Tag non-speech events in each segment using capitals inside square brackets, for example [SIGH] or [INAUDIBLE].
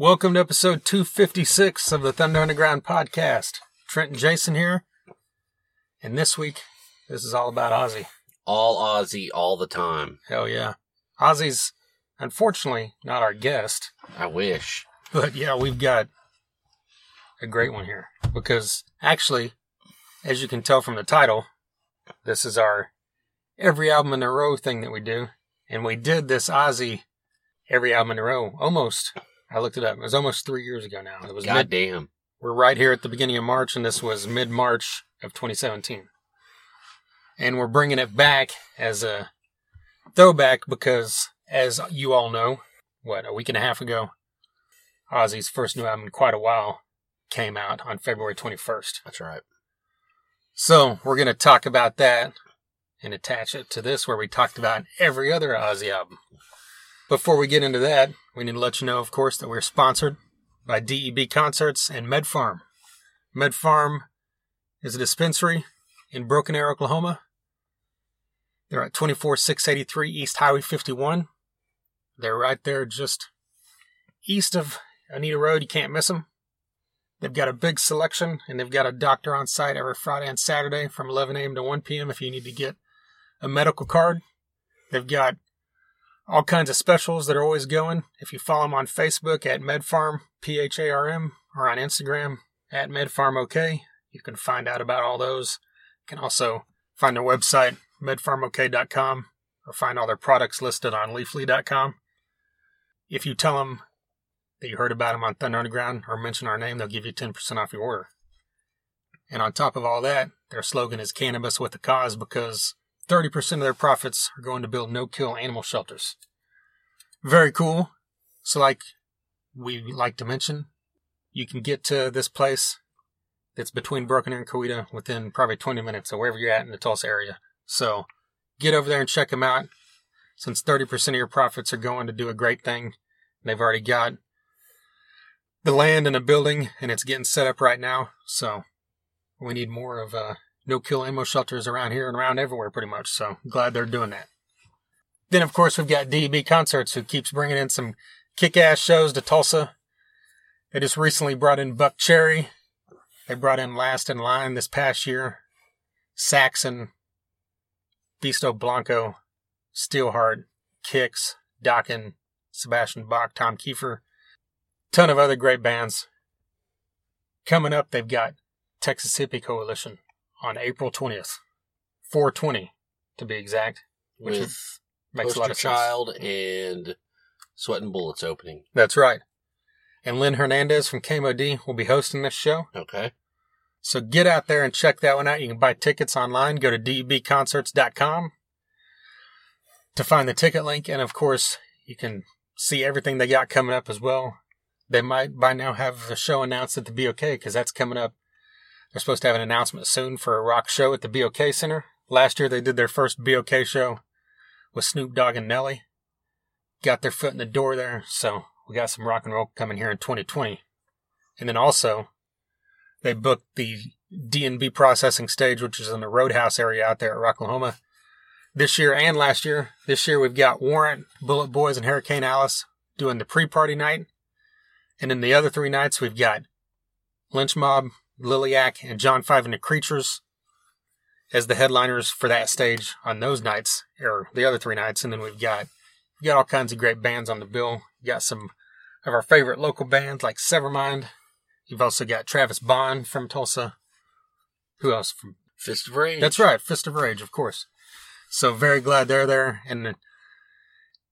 Welcome to episode 256 of the Thunder Underground podcast. Trent and Jason here. And this week, this is all about Ozzy. All Ozzy all the time. Hell yeah. Ozzy's unfortunately not our guest, I wish. but yeah, we've got a great one here because actually, as you can tell from the title, this is our every album in a row thing that we do. And we did this Ozzy every album in a row almost. I looked it up. It was almost three years ago now. It was mid, Goddamn. we're right here at the beginning of March, and this was mid March of 2017. And we're bringing it back as a throwback because, as you all know, what, a week and a half ago, Ozzy's first new album in quite a while came out on February 21st. That's right. So we're going to talk about that and attach it to this where we talked about every other Ozzy album. Before we get into that, we need to let you know, of course, that we're sponsored by DEB Concerts and MedFarm. MedFarm is a dispensary in Broken Arrow, Oklahoma. They're at 24683 East Highway 51. They're right there just east of Anita Road. You can't miss them. They've got a big selection, and they've got a doctor on site every Friday and Saturday from 11 a.m. to 1 p.m. if you need to get a medical card. They've got all kinds of specials that are always going. If you follow them on Facebook at MedFarm, P H A R M, or on Instagram at MedFarmOK, you can find out about all those. You can also find their website, medfarmok.com, or find all their products listed on leafly.com. If you tell them that you heard about them on Thunder Underground or mention our name, they'll give you 10% off your order. And on top of all that, their slogan is cannabis with a cause because 30% of their profits are going to build no kill animal shelters. Very cool. So, like we like to mention, you can get to this place that's between Broken and Coweta within probably 20 minutes of wherever you're at in the Tulsa area. So, get over there and check them out. Since 30% of your profits are going to do a great thing, they've already got the land and a building, and it's getting set up right now. So, we need more of uh, no kill ammo shelters around here and around everywhere, pretty much. So, glad they're doing that. Then, of course, we've got DB Concerts, who keeps bringing in some kick ass shows to Tulsa. They just recently brought in Buckcherry. They brought in Last in Line this past year. Saxon, Visto Blanco, Steelheart, Kix, Dokken, Sebastian Bach, Tom Keifer. Ton of other great bands. Coming up, they've got Texas Hippie Coalition on April 20th. 420 to be exact. Which With is, makes a lot of sense. Child and Sweat and Bullets opening. That's right. And Lynn Hernandez from KMOD will be hosting this show. Okay. So get out there and check that one out. You can buy tickets online. Go to debconcerts.com to find the ticket link. And of course, you can see everything they got coming up as well. They might by now have a show announced at the BOK because that's coming up. They're supposed to have an announcement soon for a rock show at the BOK Center. Last year they did their first BOK show with Snoop Dogg and Nelly. Got their foot in the door there. So we got some rock and roll coming here in 2020. And then also, they booked the D&B processing stage, which is in the Roadhouse area out there at Rocklahoma. This year and last year. This year we've got Warrant, Bullet Boys, and Hurricane Alice doing the pre-party night. And then the other three nights we've got Lynch Mob, Liliac, and John Five and the Creatures as the headliners for that stage on those nights, or the other three nights. And then we've got we got all kinds of great bands on the bill. Got some of our favorite local bands like Severmind. You've also got Travis Bond from Tulsa. Who else from Fist of Rage. that's right, Fist of Rage, of course. So very glad they're there, and a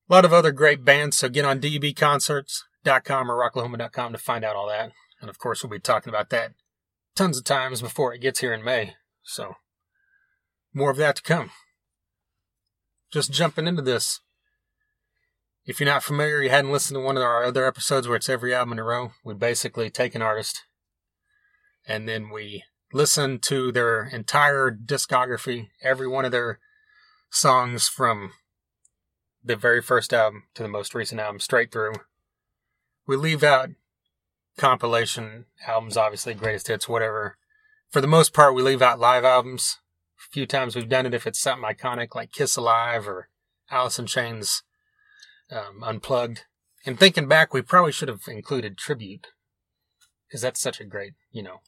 lot of other great bands. So get on dbconcerts.com or rocklahoma.com to find out all that. And of course, we'll be talking about that tons of times before it gets here in May. So more of that to come. Just jumping into this. If you're not familiar, you hadn't listened to one of our other episodes where it's every album in a row, we basically take an artist and then we listen to their entire discography, every one of their songs from the very first album to the most recent album, straight through. We leave out compilation albums, obviously, greatest hits, whatever. For the most part, we leave out live albums. A few times we've done it if it's something iconic like Kiss Alive or Alice in Chains um, Unplugged. And thinking back, we probably should have included tribute because that's such a great, you know,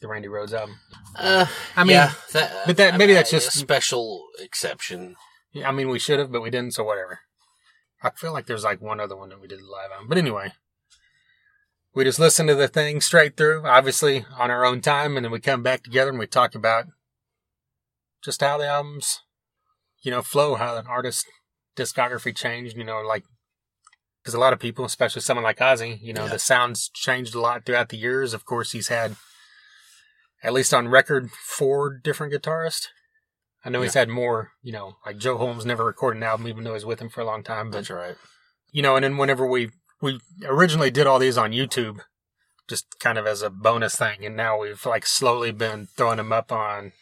the Randy Rhoads album. Uh, I mean, yeah, that, but that- maybe that's a just- special exception. Yeah, I mean, we should have, but we didn't, so whatever. I feel like there's like one other one that we did live on. But anyway, we just listen to the thing straight through, obviously on our own time, and then we come back together and we talk about just how the albums, you know, flow, how an artist discography changed, you know, like, because a lot of people, especially someone like Ozzy, you know, Yeah. the sounds changed a lot throughout the years. Of course, he's had, at least on record, four different guitarists. I know he's had more, you know, like Joe Holmes never recorded an album even though he was with him for a long time. But That's right. you know, and then whenever we we originally did all these on YouTube, just kind of as a bonus thing, and now we've like slowly been throwing them up on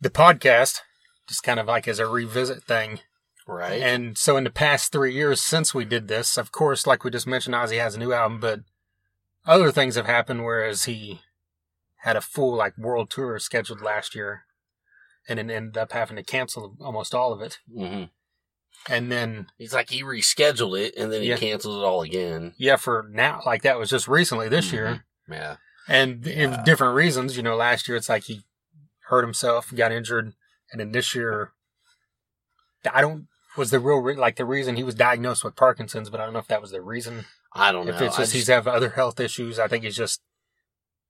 the podcast, just kind of like as a revisit thing. Right. And so in the past three years since we did this, of course, like we just mentioned, Ozzy has a new album, but other things have happened. Whereas he had a full like world tour scheduled last year, and then ended up having to cancel almost all of it. hmm And then He's like he rescheduled it and then he Yeah. canceled it all again. yeah, for now, like that was just recently this year, Yeah. and in Yeah. different reasons. You know, last year it's like he hurt himself, got injured, and then this year, I don't was the real re- like the reason he was diagnosed with Parkinson's, but I don't know if that was the reason. I don't know. if it's I just he's have other health issues, I think he's just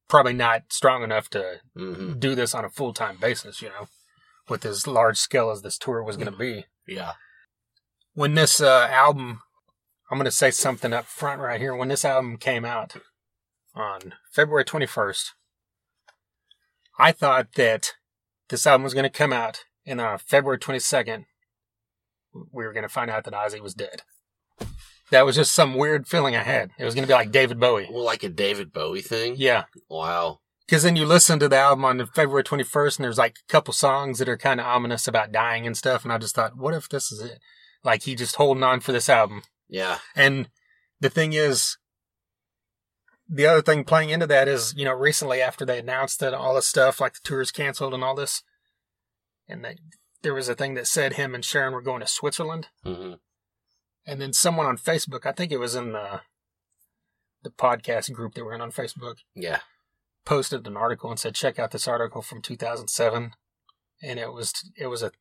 probably not strong enough to Mhm. do this on a full time basis. You know, with as large scale as this tour was going to be. Yeah. When this uh, album, I'm going to say something up front right here. When this album came out on February 21st, I thought that this album was going to come out, and on February 22nd, we were going to find out that Ozzy was dead. That was just some weird feeling I had. It was going to be like David Bowie. Well, like a David Bowie thing. Yeah. Wow. Because then you listen to the album on February 21st, and there's like a couple songs that are kind of ominous about dying and stuff. And I just thought, what if this is it? Like he just holding on for this album. Yeah. And the thing is, the other thing playing into that is, you know, recently after they announced that all this stuff, like the tour's canceled and all this, and they, there was a thing that said him and Sharon were going to Switzerland. hmm And then someone on Facebook, I think it was in the the podcast group that we're in on Facebook, Yeah. posted an article and said, "Check out this article from 2007." And it was it was a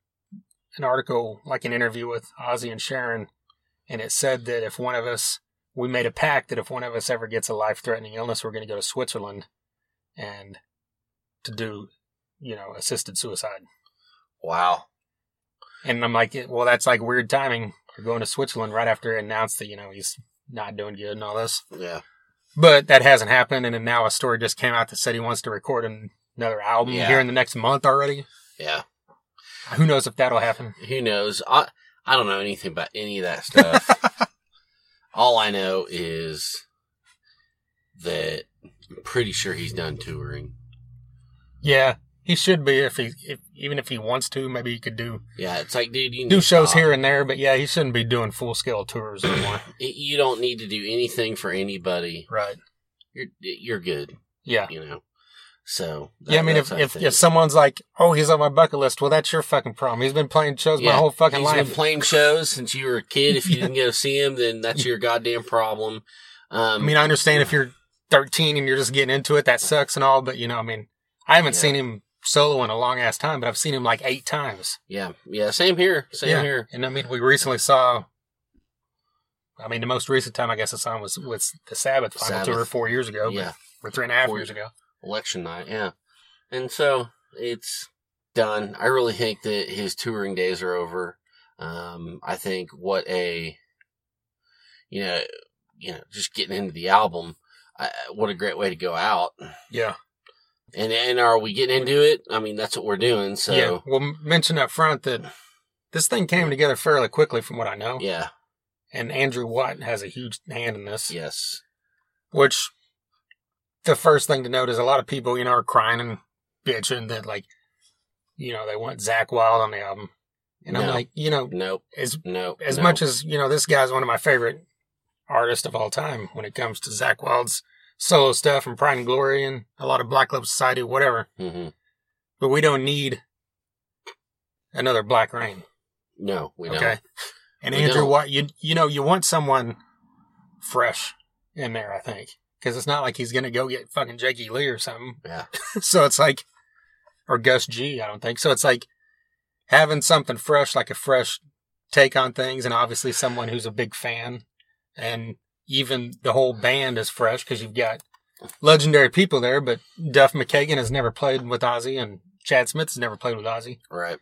an article like an interview with Ozzy and Sharon, and it said that if one of us we made a pact that if one of us ever gets a life threatening illness, we're going to go to Switzerland and to do, you know, assisted suicide. Wow. And I'm like, well, that's like weird timing. We're going to Switzerland right after it announced that you know he's not doing good and all this. Yeah. But that hasn't happened, and then now a story just came out that said he wants to record another album Yeah. here in the next month already. Yeah. Who knows if that'll happen? Who knows? I I don't know anything about any of that stuff. [LAUGHS] All I know is that I'm pretty sure he's done touring. yeah, he should be if he, if, even if he wants to. Maybe he could do Yeah, it's like, dude, you do shows stop. here and there, but yeah, he shouldn't be doing full scale tours anymore. [CLEARS THROAT] You don't need to do anything for anybody. right? You're you're good. Yeah. You know. So that- yeah, I mean, if, if, if someone's like, oh, he's on my bucket list, well, that's your fucking problem. He's been playing shows my whole fucking He's life. He's been playing shows since you were a kid. If you [LAUGHS] didn't go see him, then that's your goddamn problem. Um, I mean, I understand if you're 13 and you're just getting into it, that sucks and all, but you know, I mean, I haven't Yeah. seen him solo in a long ass time, but I've seen him like eight times. yeah, yeah, same here, same yeah. here. And I mean, we recently saw, I mean, the most recent time I guess I saw him was with the Sabbath final Sabbath. tour four years ago, Yeah, or three and a half Four- years ago. Election night. Yeah, and so it's done. I really think that his touring days are over. Um, I think what a, you know, you know, just getting into the album. I, what a great way to go out. Yeah. And and are we getting into it? I mean, that's what we're doing. So yeah. Well, mention up front that this thing came together fairly quickly from what I know. yeah, And Andrew Watt has a huge hand in this. yes, Which the first thing to note is a lot of people, you know, are crying and bitching that like, you know, they want Zakk Wylde on the album. And I'm like, you know, nope, as nope. as no. much as, you know, this guy's one of my favorite artists of all time when it comes to Zakk Wylde's solo stuff and Pride and Glory and a lot of Black Label Society, whatever. hmm But we don't need another Black Rain. No, we don't. okay. And We Andrew. Watt, you you know, you want someone fresh in there, I think, because it's not like he's gonna go get fucking Jakey Lee or something. Yeah. [LAUGHS] so it's like, or Gus G, I don't think. So it's like having something fresh, like a fresh take on things, and obviously someone who's a big fan, and even the whole band is fresh because you've got legendary people there. But Duff McKagan has never played with Ozzy, and Chad Smith has never played with Ozzy, Right.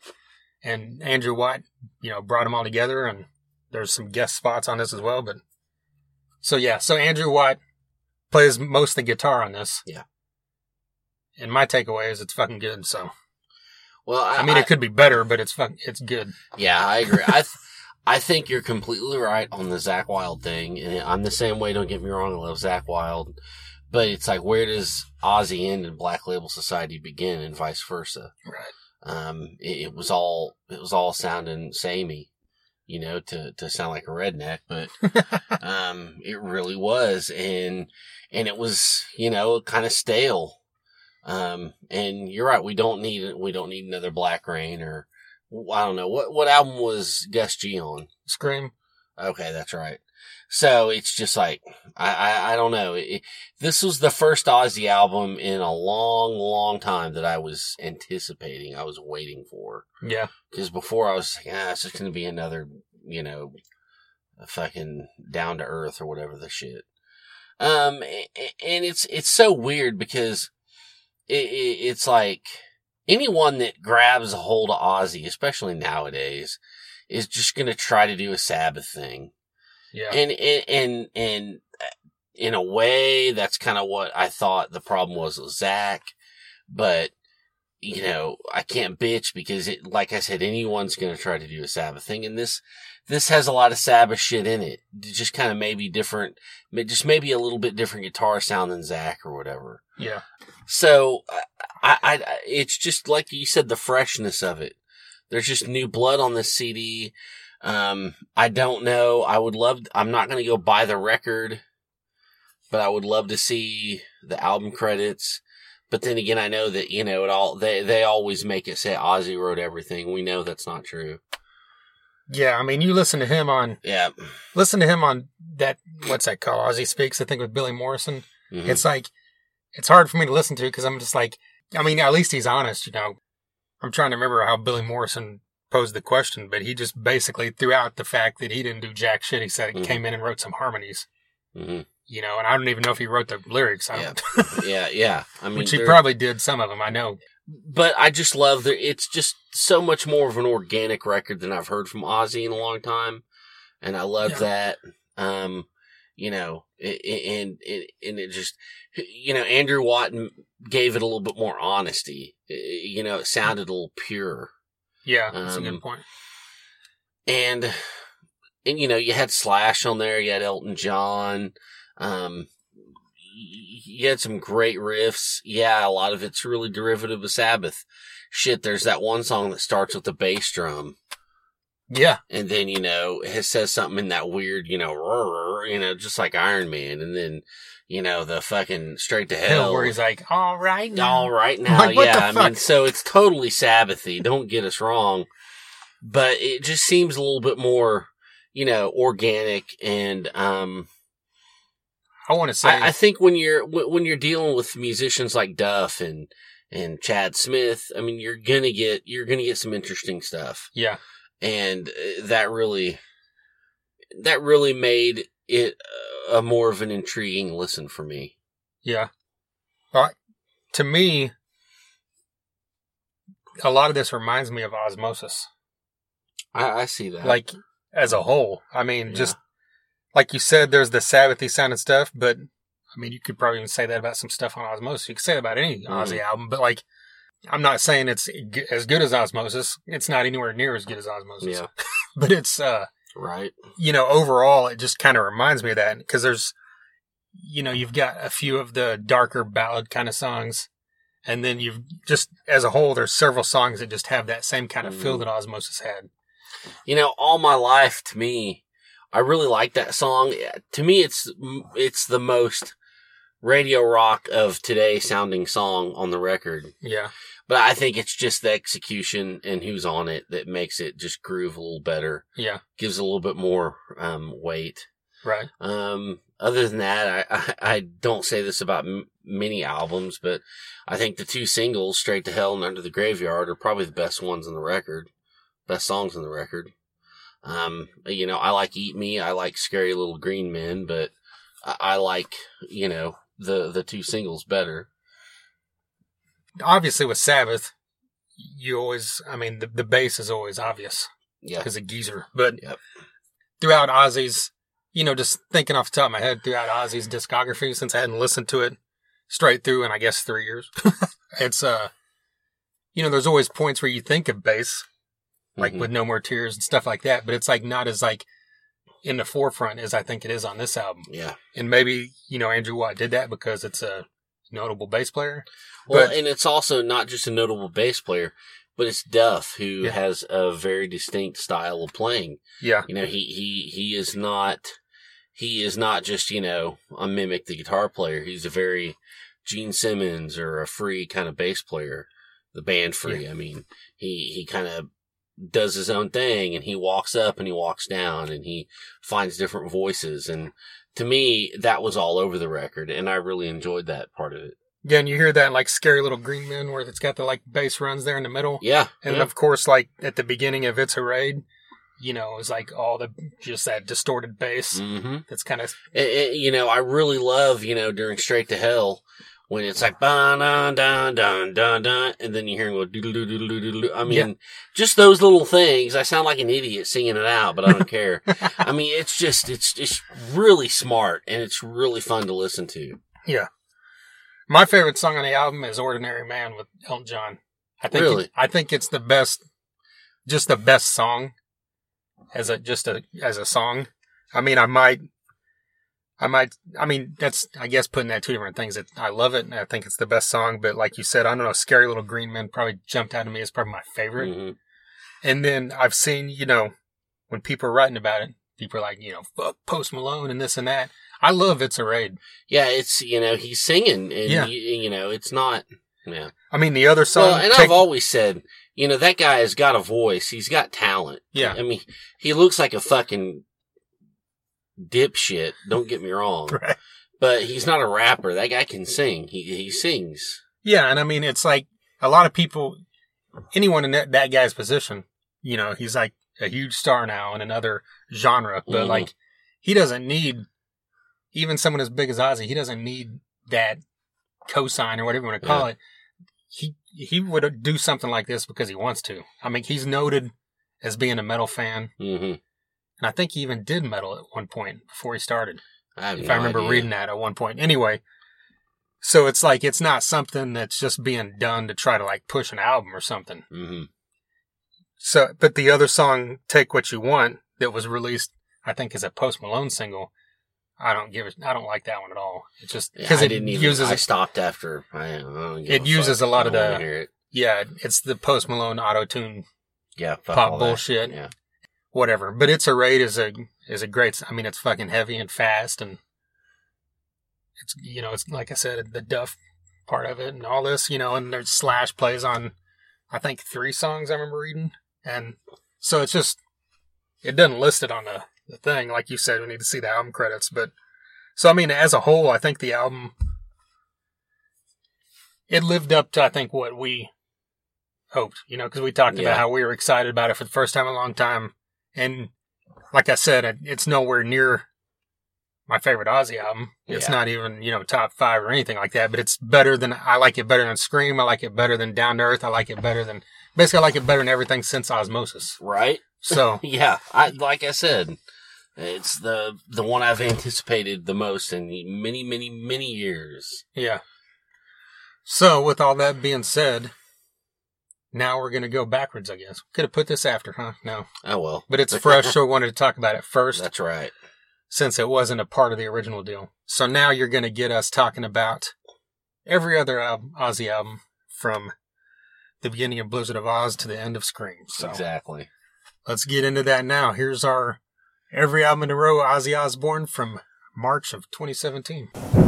and Andrew Watt, you know, brought them all together, and there's some guest spots on this as well. But so yeah, so Andrew Watt plays most of the guitar on this. Yeah. And my takeaway is it's fucking good. So Well, I, I mean, it could be better, but it's fucking it's good. Yeah, I agree. I [LAUGHS] th- I think you're completely right on the Zakk Wylde thing, and I'm the same way. Don't get me wrong, I love Zakk Wylde, but it's like where does Ozzy end and Black Label Society begin, and vice versa. Right. Um, it, it was all it was all sounding samey, you know, to to sound like a redneck, but [LAUGHS] um, it really was, and and it was you know kind of stale. Um, and you're right. We don't need we don't need another Black Rain or I don't know what what album was Gus G on. Scream. Okay, that's right. So it's just like I I, I don't know. It, this was the first Ozzy album in a long, long time that I was anticipating. I was waiting for Yeah. because before I was like, ah, it's just gonna be another, you know, fucking down to earth or whatever the shit. Um, and it's it's so weird because it, it it's like anyone that grabs a hold of Ozzy, especially nowadays, is just gonna try to do a Sabbath thing Yeah. and and and, and uh, in a way, that's kind of what I thought the problem was with Zakk. But you know, I can't bitch because it, like I said, anyone's going to try to do a Sabbath thing, and this this has a lot of Sabbath shit in it. Just kind of maybe different, just maybe a little bit different guitar sound than Zakk or whatever. yeah. So I, I, I, it's just like you said, the freshness of it. There's just new blood on this CD. Um, I don't know. I would love, I'm not going to go buy the record, but I would love to see the album credits. But then again, I know that, you know, it all, they, they always make it say Ozzy wrote everything. We know that's not true. Yeah. I mean, you listen to him on Yeah. listen to him on that what's that called? Ozzy Speaks, I think with Billy Morrison. Mhm. It's like it's hard for me to listen to because I'm just like I mean, at least he's honest, you know. I'm trying to remember how Billy Morrison posed the question, but he just basically threw out the fact that he didn't do jack shit. He said he Mhm. came in and wrote some harmonies, Mhm. you know, and I don't even know if he wrote the lyrics. I Yeah. [LAUGHS] yeah. Yeah. I mean, which he probably did some of them. I know. but I just love that it's just so much more of an organic record than I've heard from Ozzy in a long time, and I love Yeah. that. Um, you know, it, it- and it and it just, you know, Andrew Watton gave it a little bit more honesty. You know, it sounded a little pure, Yeah, that's a Um, good point. and and you know, you had Slash on there, you had Elton John. Um, you had some great riffs. Yeah, a lot of it's really derivative of Sabbath. Shit, there's that one song that starts with the bass drum, Yeah, and then you know it says something in that weird, you know, you know, just like Iron Man, and then you know the fucking straight to hell. where he's like, "All right, now." All right now, Like, yeah. I mean, so it's totally Sabbathy. Don't get us wrong, but it just seems a little bit more, you know, organic and um. I want to say, I, I think when you're when you're dealing with musicians like Duff and and Chad Smith, I mean, you're gonna get you're gonna get some interesting stuff, yeah, and uh, that really that really made it a more of an intriguing listen for me. Yeah. Well, to me, a lot of this reminds me of Ozzmosis. I, I see that. Like as a whole. I mean, Yeah. just like you said, there's the Sabbathy sounding stuff, but I mean, you could probably even say that about some stuff on Ozzmosis. You could say that about any Mhm. Ozzy album, but like, I'm not saying it's g- as good as Ozzmosis. It's not anywhere near as good as Ozzmosis. yeah, [LAUGHS] But it's, uh, right. you know, overall, it just kind of reminds me of that because there's, you know, you've got a few of the darker ballad kind of songs, and then you've just as a whole, there's several songs that just have that same kind of feel Mhm. that Ozzmosis had. You know, all my life to me, I really like that song. To me, it's it's the most radio rock of today sounding song on the record. Yeah. But I think it's just the execution and who's on it that makes it just groove a little better. Yeah. Gives a little bit more um, weight. Right. Um, other than that, I, I, I don't say this about m- many albums, but I think the two singles, Straight to Hell and Under the Graveyard, are probably the best ones on the record. Best songs on the record. Um, you know, I like Eat Me, I like Scary Little Green Men, but I, I like, you know, the, the two singles better. Obviously, with Sabbath, you always, I mean, the, the bass is always obvious Yeah. because of Geezer. But Yep. throughout Ozzy's, you know, just thinking off the top of my head, throughout Ozzy's discography, since I hadn't listened to it straight through in, I guess, three years, [LAUGHS] it's, uh, you know, there's always points where you think of bass, like Mhm. with No More Tears and stuff like that, but it's like not as like in the forefront as I think it is on this album. Yeah. And maybe, you know, Andrew Watt did that because it's a notable bass player. Well, But- and it's also not just a notable bass player, but it's Duff who Yeah. has a very distinct style of playing. Yeah. You know, he, he, he is not, he is not just, you know, a mimic the guitar player. He's a very Gene Simmons or a free kind of bass player, the band free. I mean, he, he kind of does his own thing and he walks up and he walks down and he finds different voices. And to me, that was all over the record and I really enjoyed that part of it. Again, you hear that in like Scary Little Green Men where it's got the like bass runs there in the middle. Yeah. And yeah. of course, like at the beginning of It's a Raid, you know, it's like all the just that distorted bass Mm-hmm. that's kind of you know, I really love, you know, during Straight to Hell when it's like ba dun dun dun dun dun, and then you hear him go doodle doodle doodle doodle. I mean, Yeah. just those little things. I sound like an idiot singing it out, but I don't care. [LAUGHS] I mean, it's just it's it's really smart and it's really fun to listen to. Yeah, my favorite song on the album is Ordinary Man with Elton John. I think Really? it- I think it's the best, just the best song as a just a as a song. I mean, I might, I might, I mean, that's I guess putting that two different things. That I love it and I think it's the best song. But like you said, I don't know, Scary Little Green Men probably jumped out to me as probably my favorite. Mhm. And then I've seen, you know, when people are writing about it, people are like, you know, fuck Post Malone and this and that. I love It's a Raid. Yeah, it's you know he's singing and Yeah. you, you know it's not yeah. I mean, the other song. Well, and Take- I've always said, you know, that guy has got a voice. He's got talent. Yeah. I mean, he looks like a fucking dipshit. Don't get me wrong. [LAUGHS] Right. But he's not a rapper. That guy can sing. He he sings. Yeah, and I mean, it's like a lot of people, anyone in that, that guy's position, you know, he's like a huge star now in another genre, but Mhm. like he doesn't need, even someone as big as Ozzy, he doesn't need that cosign or whatever you want to call Yeah. it. He he would do something like this because he wants to. I mean, he's noted as being a metal fan, hmm and I think he even did metal at one point before he started I if no I remember idea. reading that at one point. Anyway, so it's like it's not something that's just being done to try to like push an album or something. hmm So, but the other song, "Take What You Want," that was released, I think, as a Post Malone single. I don't give it. I don't like that one at all. It's just because I it didn't even. uses. I stopped after. I, I It uses fuck. a lot of the- it. yeah, it's the Post Malone auto tune, Yeah, fuck pop all that. bullshit. Yeah, whatever. But it's a raid is a is a great. I mean, it's fucking heavy and fast, and it's you know it's like I said the Duff part of it and all this you know, and there's Slash plays on, I think three songs I remember reading, and so it's just it doesn't list it on the the thing like you said. We need to see the album credits, but so I mean as a whole, I think the album it lived up to I think what we hoped, you know, because we talked Yeah. about how we were excited about it for the first time in a long time, and like I said, it's nowhere near my favorite Ozzy album. It's Yeah. not even you know top five or anything like that, but it's better than I like it better than Scream. I like it better than Down to Earth. I like it better than basically I like it better than everything since Ozzmosis. right. So [LAUGHS] Yeah, I like I said, it's the the one I've anticipated the most in many, many, many years. yeah. So with all that being said, now we're gonna go backwards. I guess could have put this after, huh? No, Oh well, but it's [LAUGHS] fresh, so we wanted to talk about it first. that's right. since it wasn't a part of the original deal. So now you're going to get us talking about every other album, Ozzy album from the beginning of Blizzard of Oz to the end of Scream. So Exactly. let's get into that now. Here's our every album in a row Ozzy Osbourne from March of 2017.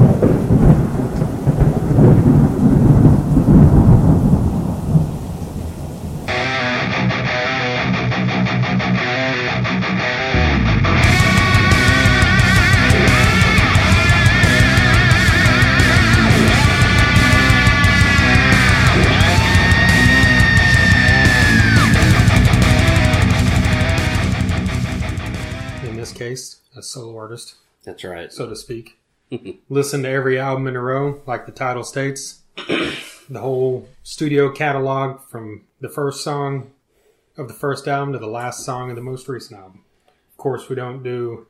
That's right. so to speak. [LAUGHS] Listen to every album in a row, like the title states. [COUGHS] the whole studio catalog from the first song of the first album to the last song of the most recent album. Of course, we don't do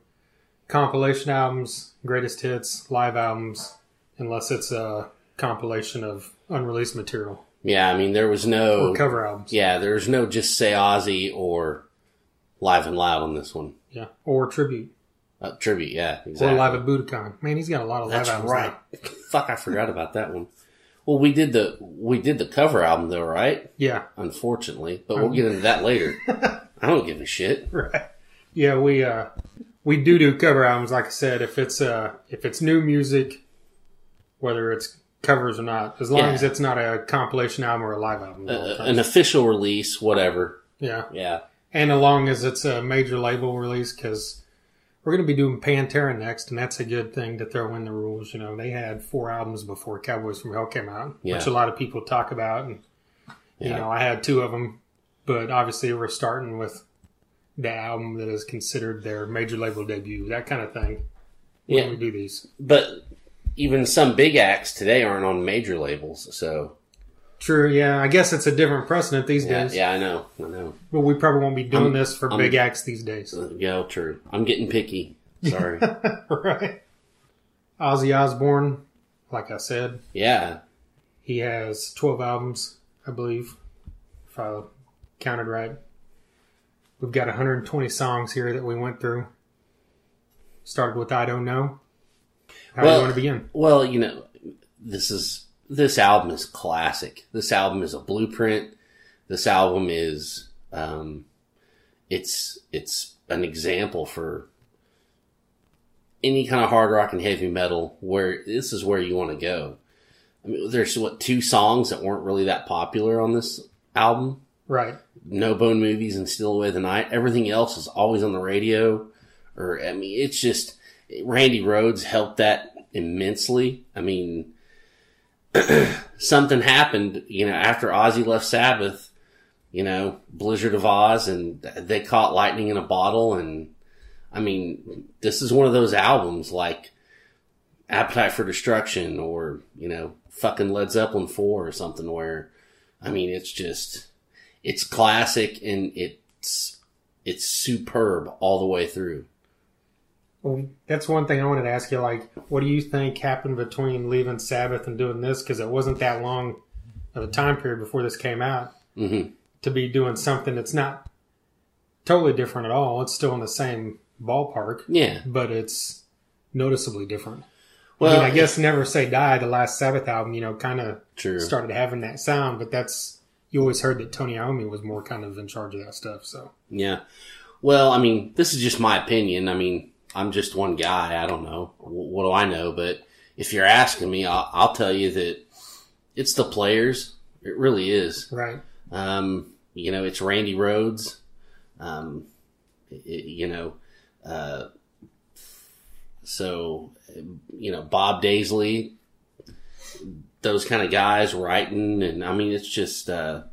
compilation albums, greatest hits, live albums, unless it's a compilation of unreleased material Yeah, I mean there was no or cover albums. Yeah, there's no just say Ozzy or Live and Loud on this one. Yeah, or tribute, Uh, tribute, yeah, exactly. or live at Budokan. Man, he's got a lot of live That's albums. right. [LAUGHS] Fuck, I forgot about that one. Well, we did the we did the cover album though, right? Yeah, Unfortunately, but we'll get into that later. [LAUGHS] I don't give a shit. right. Yeah, we uh we do do cover albums. Like I said, if it's uh if it's new music, whether it's covers or not, as long Yeah. as it's not a compilation album or a live album. Uh, an official release, whatever. yeah, Yeah, and as long as it's a major label release, because we're going to be doing Pantera next, and that's a good thing to throw in the rules. You know, they had four albums before Cowboys from Hell came out, Yeah. which a lot of people talk about, and you Yeah. know, I had two of them, but obviously we're starting with the album that is considered their major label debut, that kind of thing. When yeah. we do these. But even some big acts today aren't on major labels, so True, yeah. I guess it's a different precedent these yeah, days. yeah, I know, I know. But we probably won't be doing I'm- this for I'm- big acts these days. Uh, Yeah, true. I'm getting picky. Sorry. [LAUGHS] right. Ozzy Osbourne, like I said, yeah, he has 12 albums, I believe, if I counted right. We've got 120 songs here that we went through. Started with I Don't Know. How do you want to begin? Well, you know, this is this album is classic. This album is a blueprint. This album is um it's it's an example for any kind of hard rock and heavy metal where this is where you want to go. I mean, there's what two songs that weren't really that popular on this album. Right. No Bone Movies and Steal Away the Night. Everything else is always on the radio. Or, I mean, it's just, Randy Rhoads helped that immensely. I mean, [CLEARS THROAT] something happened, you know, after Ozzy left Sabbath, you know, Blizzard of Oz, and they caught lightning in a bottle. And, I mean, this is one of those albums like Appetite for Destruction or, you know, fucking Led Zeppelin 4 or something where, I mean, it's just, it's classic and it's it's superb all the way through. Well, that's one thing I wanted to ask you. Like, what do you think happened between leaving Sabbath and doing this? Because it wasn't that long of a time period before this came out hmm to be doing something that's not totally different at all. It's still in the same ballpark, Yeah. but it's noticeably different. Well, I mean, I guess Never Say Die, the last Sabbath album, you know, kind of started having that sound, but that's you always heard that Tony Iommi was more kind of in charge of that stuff. So Yeah. Well, I mean, this is just my opinion. I mean, I'm just one guy. I don't know. Wh- What do I know? But if you're asking me, I'll, I'll tell you that it's the players. It really is. right, Um, you know, it's Randy Rhoads. Um, it- you know, uh, so you know Bob Daisley, those kind of guys writing, and I mean, it's just uh,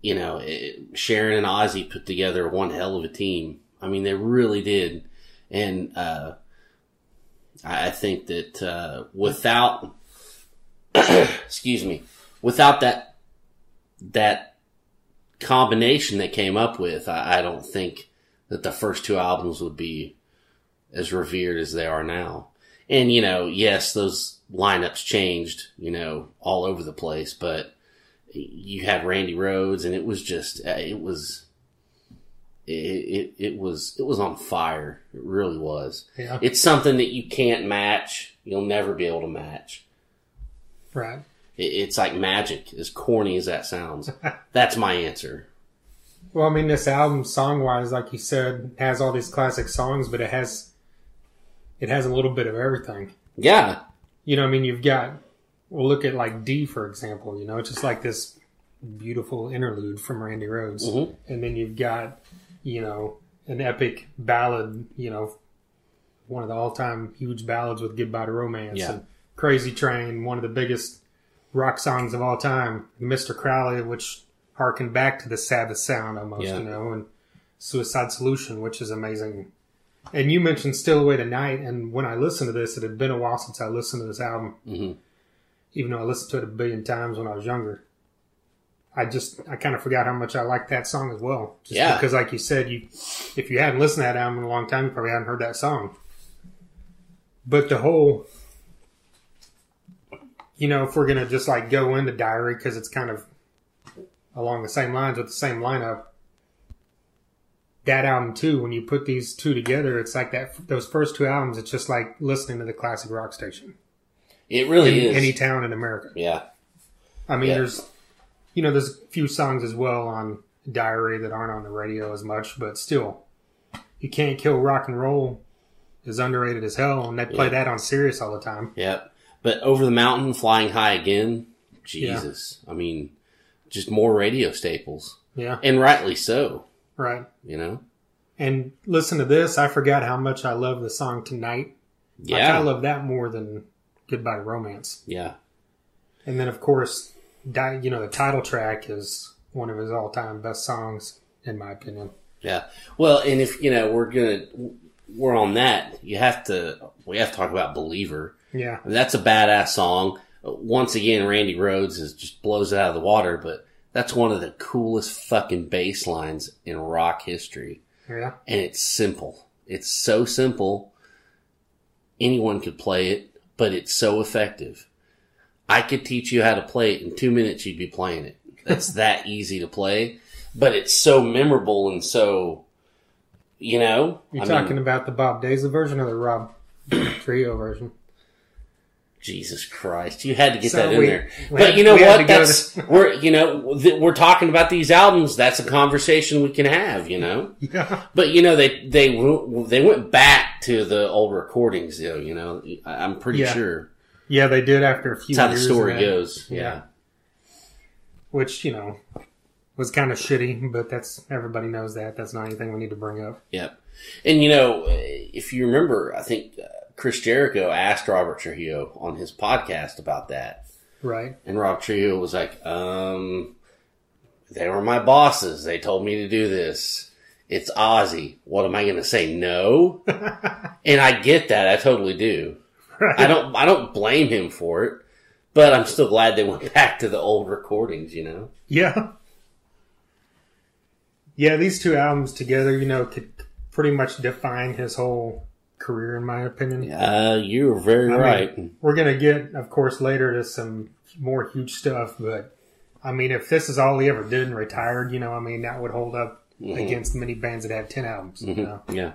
you know, it, Sharon and Ozzy put together one hell of a team. I mean, they really did, and uh, I think that uh, without, [COUGHS] excuse me, without that that combination they came up with, I, I don't think that the first two albums would be as revered as they are now. And you know, yes, those lineups changed, you know, all over the place, but you had Randy Rhoads, and it was just, uh, it was, it, it, it was, it was on fire. It really was. yeah, It's something that you can't match. You'll never be able to match. right. It, it's like magic, as corny as that sounds. [LAUGHS] That's my answer. Well, I mean, this album, song wise, like you said, has all these classic songs, but it has it has a little bit of everything. Yeah, You know, I mean, you've got we'll look at like Dee for example. You know, it's just like this beautiful interlude from Randy Rhoads, Mhm. and then you've got you know an epic ballad. You know, one of the all time huge ballads with "Goodbye to Romance" Yeah. and "Crazy Train," one of the biggest rock songs of all time, "Mr. Crowley," which harkened back to the Sabbath sound almost. Yeah. You know, and "Suicide Solution," which is amazing. And you mentioned "Still Away Tonight," and when I listened to this, it had been a while since I listened to this album. hmm Even though I listened to it a billion times when I was younger, I just I kind of forgot how much I liked that song as well. Just Yeah. because, like you said, you if you hadn't listened to that album in a long time, you probably hadn't heard that song. But the whole, you know, if we're gonna just like go into Diary because it's kind of along the same lines with the same lineup. That album too, when you put these two together, it's like that. Those first two albums, it's just like listening to the classic rock station It really in is. any town in America. yeah. I mean, Yeah. there's, you know, there's a few songs as well on Diary that aren't on the radio as much, but still, you can't kill rock and roll is underrated as hell, and they play Yeah. that on Sirius all the time. Yeah. But over the mountain, flying high again. Jesus. I mean, just more radio staples, Yeah, and rightly so. right. You know. And listen to this. I forgot how much I love the song Tonight. Like, Yeah. I love that more than Goodbye Romance. yeah. And then, of course, you know, the title track is one of his all-time best songs, in my opinion. Yeah. Well, and if you know we're gonna we're on that, you have to we have to talk about Believer. Yeah, I mean, that's a badass song. Once again, Randy Rhoads is just blows it out of the water, but that's one of the coolest fucking bass lines in rock history. yeah, And it's simple. It's so simple. Anyone could play it, but it's so effective. I could teach you how to play it in two minutes. You'd be playing it. That's [LAUGHS] that easy to play, but it's so memorable and so, you know, You're I talking mean, about the Bob Daisley version or the Rob [CLEARS THROAT] Trio version? Jesus Christ, you had to get So that in we- there. we but had- you know we had to what? That's to- [LAUGHS] we're you know th- we're talking about these albums. That's a conversation we can have. You know. [LAUGHS] Yeah. But you know they they they went back to the old recordings though. You know, I'm pretty Yeah. sure Yeah, they did after a few years. that's how the story goes. Yeah. Yeah. Which, you know, was kind of shitty, but that's everybody knows that. That's not anything we need to bring up. Yep. And you know, if you remember, I think uh, Chris Jericho asked Robert Trujillo on his podcast about that, Right. and Robert Trujillo was like, "Um, they were my bosses. They told me to do this." It's Ozzy. What am I going to say? No. [LAUGHS] and I get that. I totally do. Right. I don't I don't blame him for it, but I'm still glad they went [LAUGHS] back to the old recordings, you know. Yeah. Yeah, these two albums together, you know, could pretty much define his whole career, in my opinion. Uh, you're very I mean, right. We're going to get, of course, later to some more huge stuff, but I mean, if this is all he ever did and retired, you know, I mean, that would hold up Mhm. against many bands that have 10 albums, you Mhm. know. Yeah.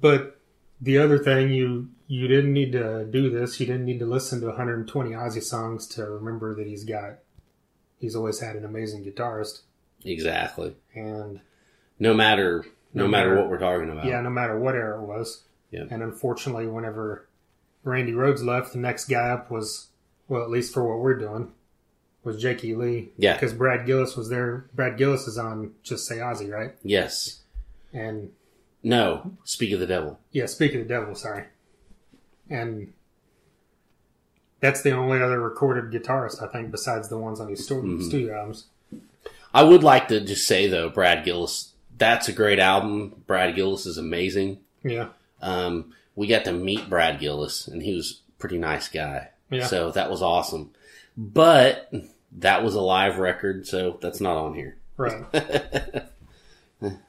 But the other thing, you you didn't need to do this. You didn't need to listen to 120 Ozzy songs to remember that he's got, he's always had an amazing guitarist. Exactly. And No matter no, No matter, matter- what we're talking about. yeah, no matter what era it was. Yeah. And unfortunately, whenever Randy Rhoads left, the next guy up was, well, at least for what we're doing, was Jakey Lee. Yeah. Because Brad Gillis was there. Brad Gillis is on Just Say Ozzy, right? Yes. And No. Speak of the devil. yeah, Speak of the Devil, sorry. And that's the only other recorded guitarist, I think, besides the ones on these stu- Mhm. studio albums. I would like to just say though, Brad Gillis, that's a great album. Brad Gillis is amazing. Yeah. Um, we got to meet Brad Gillis, and he was a pretty nice guy. Yeah. So that was awesome. But that was a live record, so that's not on here. Right. [LAUGHS]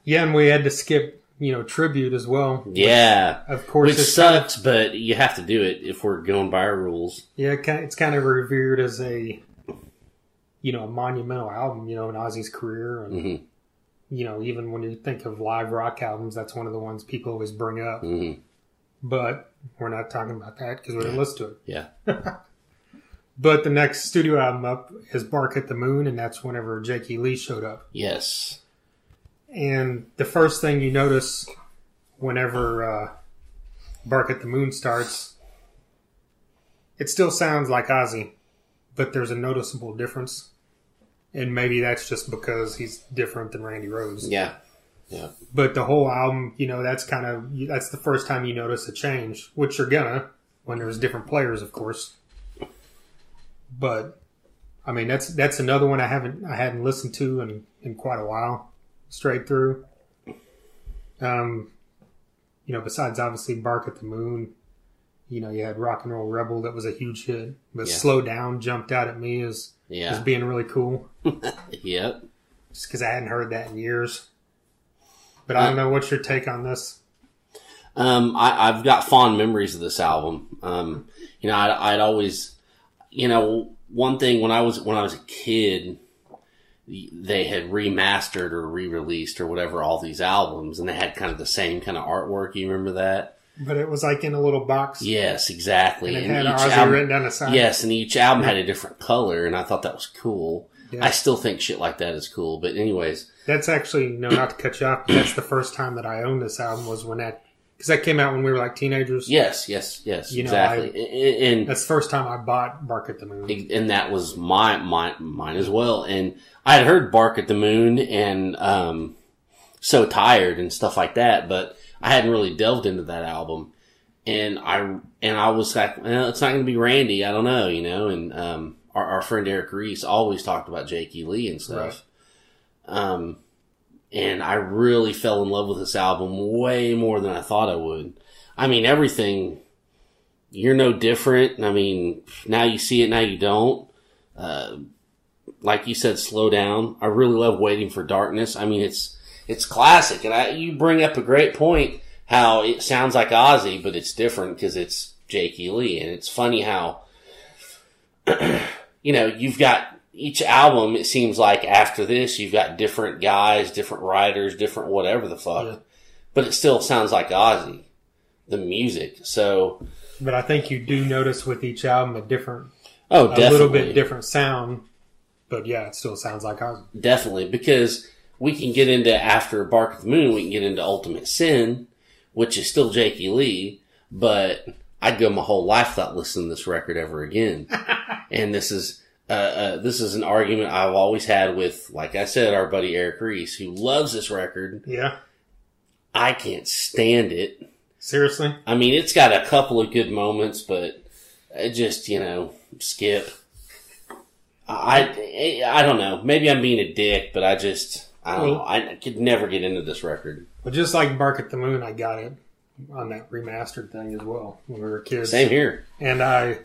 yeah, and we had to skip, you know, tribute as well. Yeah. Of course, Which it's kind of- sucks, but you have to do it if we're going by our rules. Yeah, it's kind of revered as a, you know, a monumental album, you know, in Ozzy's career. And, hmm you know, even when you think of live rock albums, that's one of the ones people always bring up. hmm But we're not talking about that because we didn't listen to it. Yeah. [LAUGHS] But the next studio album up is Bark at the Moon, and that's whenever Jakey Lee showed up. Yes. And the first thing you notice whenever uh, Bark at the Moon starts, it still sounds like Ozzy, but there's a noticeable difference. And maybe that's just because he's different than Randy Rhoads. Yeah. Yeah. But the whole album, you know, that's kind of that's the first time you notice a change, which you're gonna when there's different players, of course. But I mean, that's that's another one I haven't I hadn't listened to in in quite a while, straight through. Um, you know, besides obviously Bark at the Moon, you know, you had Rock and Roll Rebel that was a huge hit, but Yeah. Slow Down jumped out at me as, as being really cool [LAUGHS] Yep. just because I hadn't heard that in years. But I don't know. What's your take on this? Um, I, I've got fond memories of this album. Um, you know, I'd, I'd always, you know, one thing when I was when I was a kid, they had remastered or re-released or whatever all these albums, and they had kind of the same kind of artwork. You remember that? But it was like in a little box, Yes, exactly. and it And had each Ozzy album- written down the side. Yes, and each album had a different color, and I thought that was cool. Yeah. I still think shit like that is cool. But anyways, That's actually no, not to cut you off. That's the first time that I owned this album was when that because that came out when we were like teenagers. yes, yes, yes, You know, exactly. and, and That's the first time I bought Bark at the Moon. and that was my, my mine as well. And I had heard "Bark at the Moon" and um, "So Tired" and stuff like that, but I hadn't really delved into that album. And I and I was like, well, it's not going to be Randy. I don't know, you know. And um, our, our friend Eric Reese always talked about Jake E. Lee and stuff. Um, and I really fell in love with this album way more than I thought I would. I mean, everything. You're no different. I mean, now you see it, now you don't. Uh, like you said, slow down. I really love waiting for darkness. I mean, it's it's classic, and I, you bring up a great point. How it sounds like Ozzy, but it's different because it's Jake E. Lee, and it's funny how [CLEARS THROAT] you know you've got each album. It seems like after this, you've got different guys, different writers, different whatever the fuck, Yeah. but it still sounds like Ozzy, the music. So, But I think you do notice with each album a different, oh, definitely. a little bit different sound. But yeah, it still sounds like Ozzy. Definitely, because we can get into after Bark of the Moon, we can get into Ultimate Sin, which is still Jake E. Lee, but I'd go my whole life without listening to this record ever again. [LAUGHS] and this is uh, uh, this is an argument I've always had with, like I said, our buddy Eric Reese, who loves this record. Yeah, I can't stand it. seriously. I mean, it's got a couple of good moments, but it just you know skip. I I don't know. Maybe I'm being a dick, but I just I don't Well- know. I could never get into this record. But just like Bark at the Moon, I got it on that remastered thing as well when we were kids. Same here. And I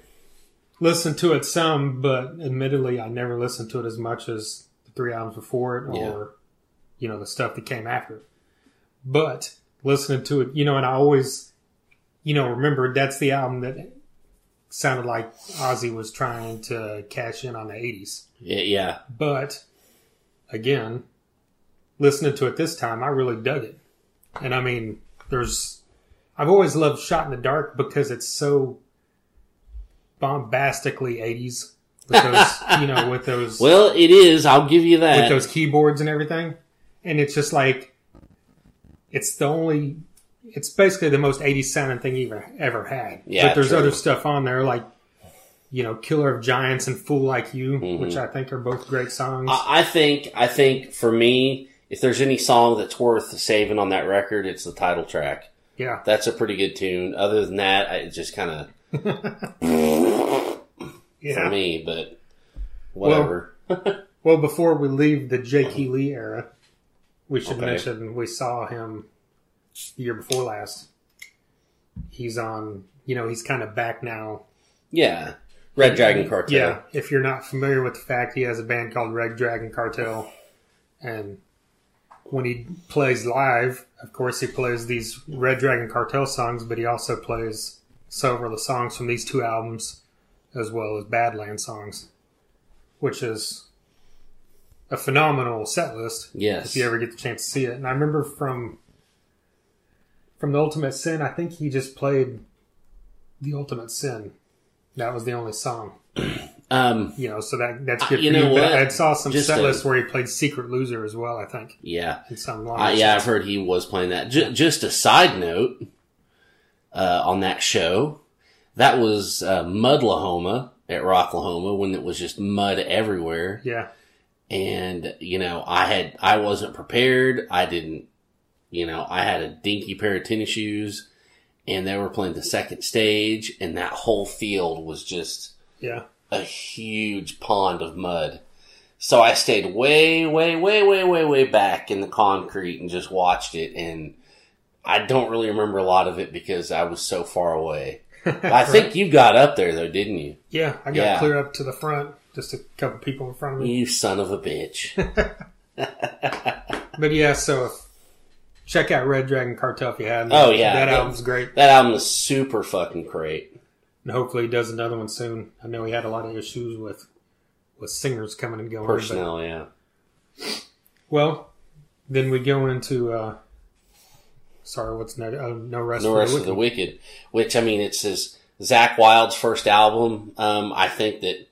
listened to it some, but admittedly, I never listened to it as much as the three albums before it, or Yeah. you know the stuff that came after it. But listening to it, you know, and I always, you know, remember that's the album that sounded like Ozzy was trying to cash in on the '80s. Yeah, yeah. But again, listening to it this time, I really dug it. And I mean, there's, I've always loved Shot in the Dark because it's so bombastically 80s with those, [LAUGHS] you know, with those, Well, it is. I'll give you that. with those keyboards and everything. And it's just like, it's the only, it's basically the most 80s sounding thing you've ever, ever had. Yeah, but there's true. other stuff on there like, you know, Killer of Giants and Fool Like You, Mhm. which I think are both great songs. I, I think. I think for me, if there's any song that's worth saving on that record, it's the title track. yeah. That's a pretty good tune. Other than that, I, it just kind of [LAUGHS] Yeah. for me, but whatever. [LAUGHS] Well, before we leave the E. Lee era, we should Okay. mention we saw him the year before last. He's on, you know, he's kind of back now. yeah, Red Dragon Cartel. Yeah, if you're not familiar with the fact, he has a band called Red Dragon Cartel. And when he plays live, of course, he plays these Red Dragon Cartel songs, but he also plays several of the songs from these two albums, as well as Badland songs, which is a phenomenal set list Yes. if you ever get the chance to see it. And I remember from from the Ultimate Sin, I think he just played the Ultimate Sin. That was the only song, [CLEARS THROAT] Um. you know. So that that's Uh, good. you for know you. But what? I saw some Just set a- lists where he played Secret Loser as well. I think Yeah. in some. Uh, yeah, I've heard he was playing that. J- just a side note uh, on that show, that was uh, Mudlahoma at Rocklahoma when it was just mud everywhere. yeah, And you know, I had I wasn't prepared. I didn't. You know, I had a dinky pair of tennis shoes, and they were playing the second stage, and that whole field was just yeah, a huge pond of mud. So I stayed way, way, way, way, way, way back in the concrete and just watched it. And I don't really remember a lot of it because I was so far away. [LAUGHS] I think you got up there though, didn't you? Yeah, I got Yeah. clear up to the front, just a couple people in front of me. You son of a bitch. [LAUGHS] [LAUGHS] But yeah, so check out Red Dragon Cartel if you haven't. Oh, yeah. that Yeah. album's great, that album is super fucking great. and hopefully he does another one soon. I know he had a lot of issues with with singers coming and going. but- Personnel, yeah. well, then we go into. uh Sorry, what's no, uh, no rest No for rest the of the wicked. wicked, which I mean, it's his Zakk Wylde's first album. Um, I think that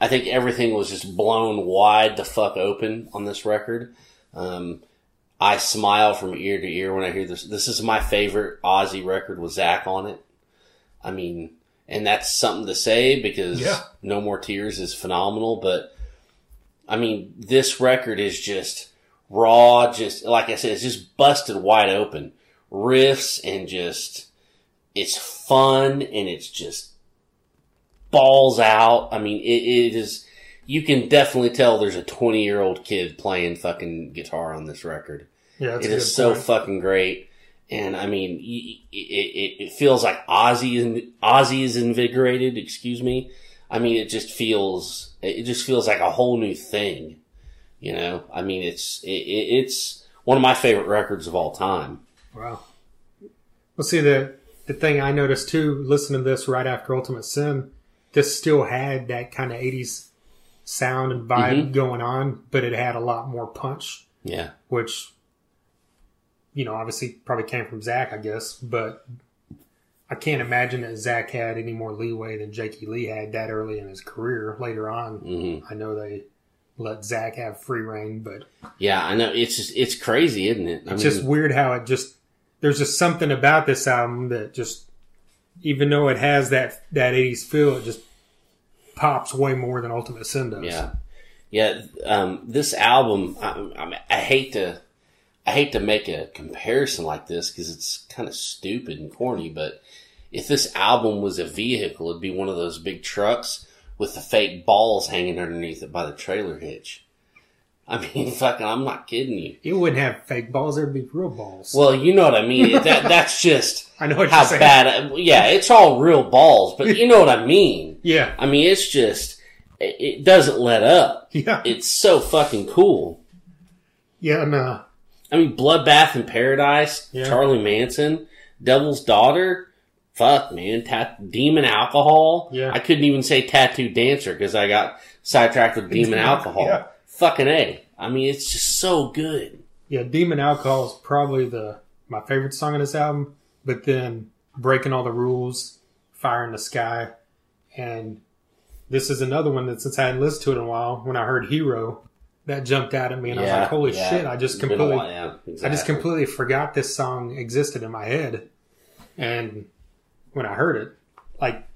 I think everything was just blown wide the fuck open on this record. Um, I smile from ear to ear when I hear this. This is my favorite Ozzy record with Zakk on it. I mean, and that's something to say because Yeah. No More Tears is phenomenal, but I mean, this record is just raw, just like I said, it's just busted wide open. Riffs and just, it's fun and it's just balls out. I mean, it, it is, you can definitely tell there's a 20 year old kid playing fucking guitar on this record. Yeah, It good so point. fucking great. And I mean, it, it, it feels like Ozzy is, Ozzy is invigorated, excuse me. I mean, it just feels, it just feels like a whole new thing. You know, I mean, it's, it, it, it's one of my favorite records of all time. Wow. Well, see the the thing I noticed too, listening to this right after Ultimate Sin, this still had that kind of '80s sound and vibe Mhm. going on, but it had a lot more punch, Yeah. which you know obviously probably came from Zakk, I guess, but. I can't imagine that Zakk had any more leeway than Jakey Lee had that early in his career. Later on, hmm I know they let Zakk have free reign, but Yeah, I know. It's just, it's crazy, isn't it? I It's mean, just weird how it just there's just something about this album that just even though it has that that 80s feel, it just pops way more than Ultimate Sin does. Yeah, yeah. Um, this album, I, I, hate to, I hate to make a comparison like this because it's kind of stupid and corny. But if this album was a vehicle, it'd be one of those big trucks with the fake balls hanging underneath it by the trailer hitch. I mean, [LAUGHS] fucking, I'm not kidding you. You wouldn't have fake balls, there'd be real balls. Well, you know what I mean. that that's just [LAUGHS] I know what how bad. Yeah, it's all real balls, but you know what I mean. [LAUGHS] Yeah. I mean, it's just it, it doesn't let up. Yeah. It's so fucking cool. Yeah, and uh I mean, Bloodbath in Paradise, Yeah. Charlie Manson, Devil's Daughter. Fuck, man. Tat- Demon Alcohol. Yeah. I couldn't even say Tattoo Dancer because I got sidetracked with Demon Alcohol. Yeah. Fucking A. I mean, it's just so good. yeah, Demon Alcohol is probably the my favorite song on this album, but then Breaking All the Rules, Fire in the Sky, and this is another one that since I hadn't listened to it in a while, when I heard Hero, that jumped out at me and I was like, holy yeah. shit, I just It's been a completely while, yeah, I just completely forgot this song existed in my head. And when I heard it, like,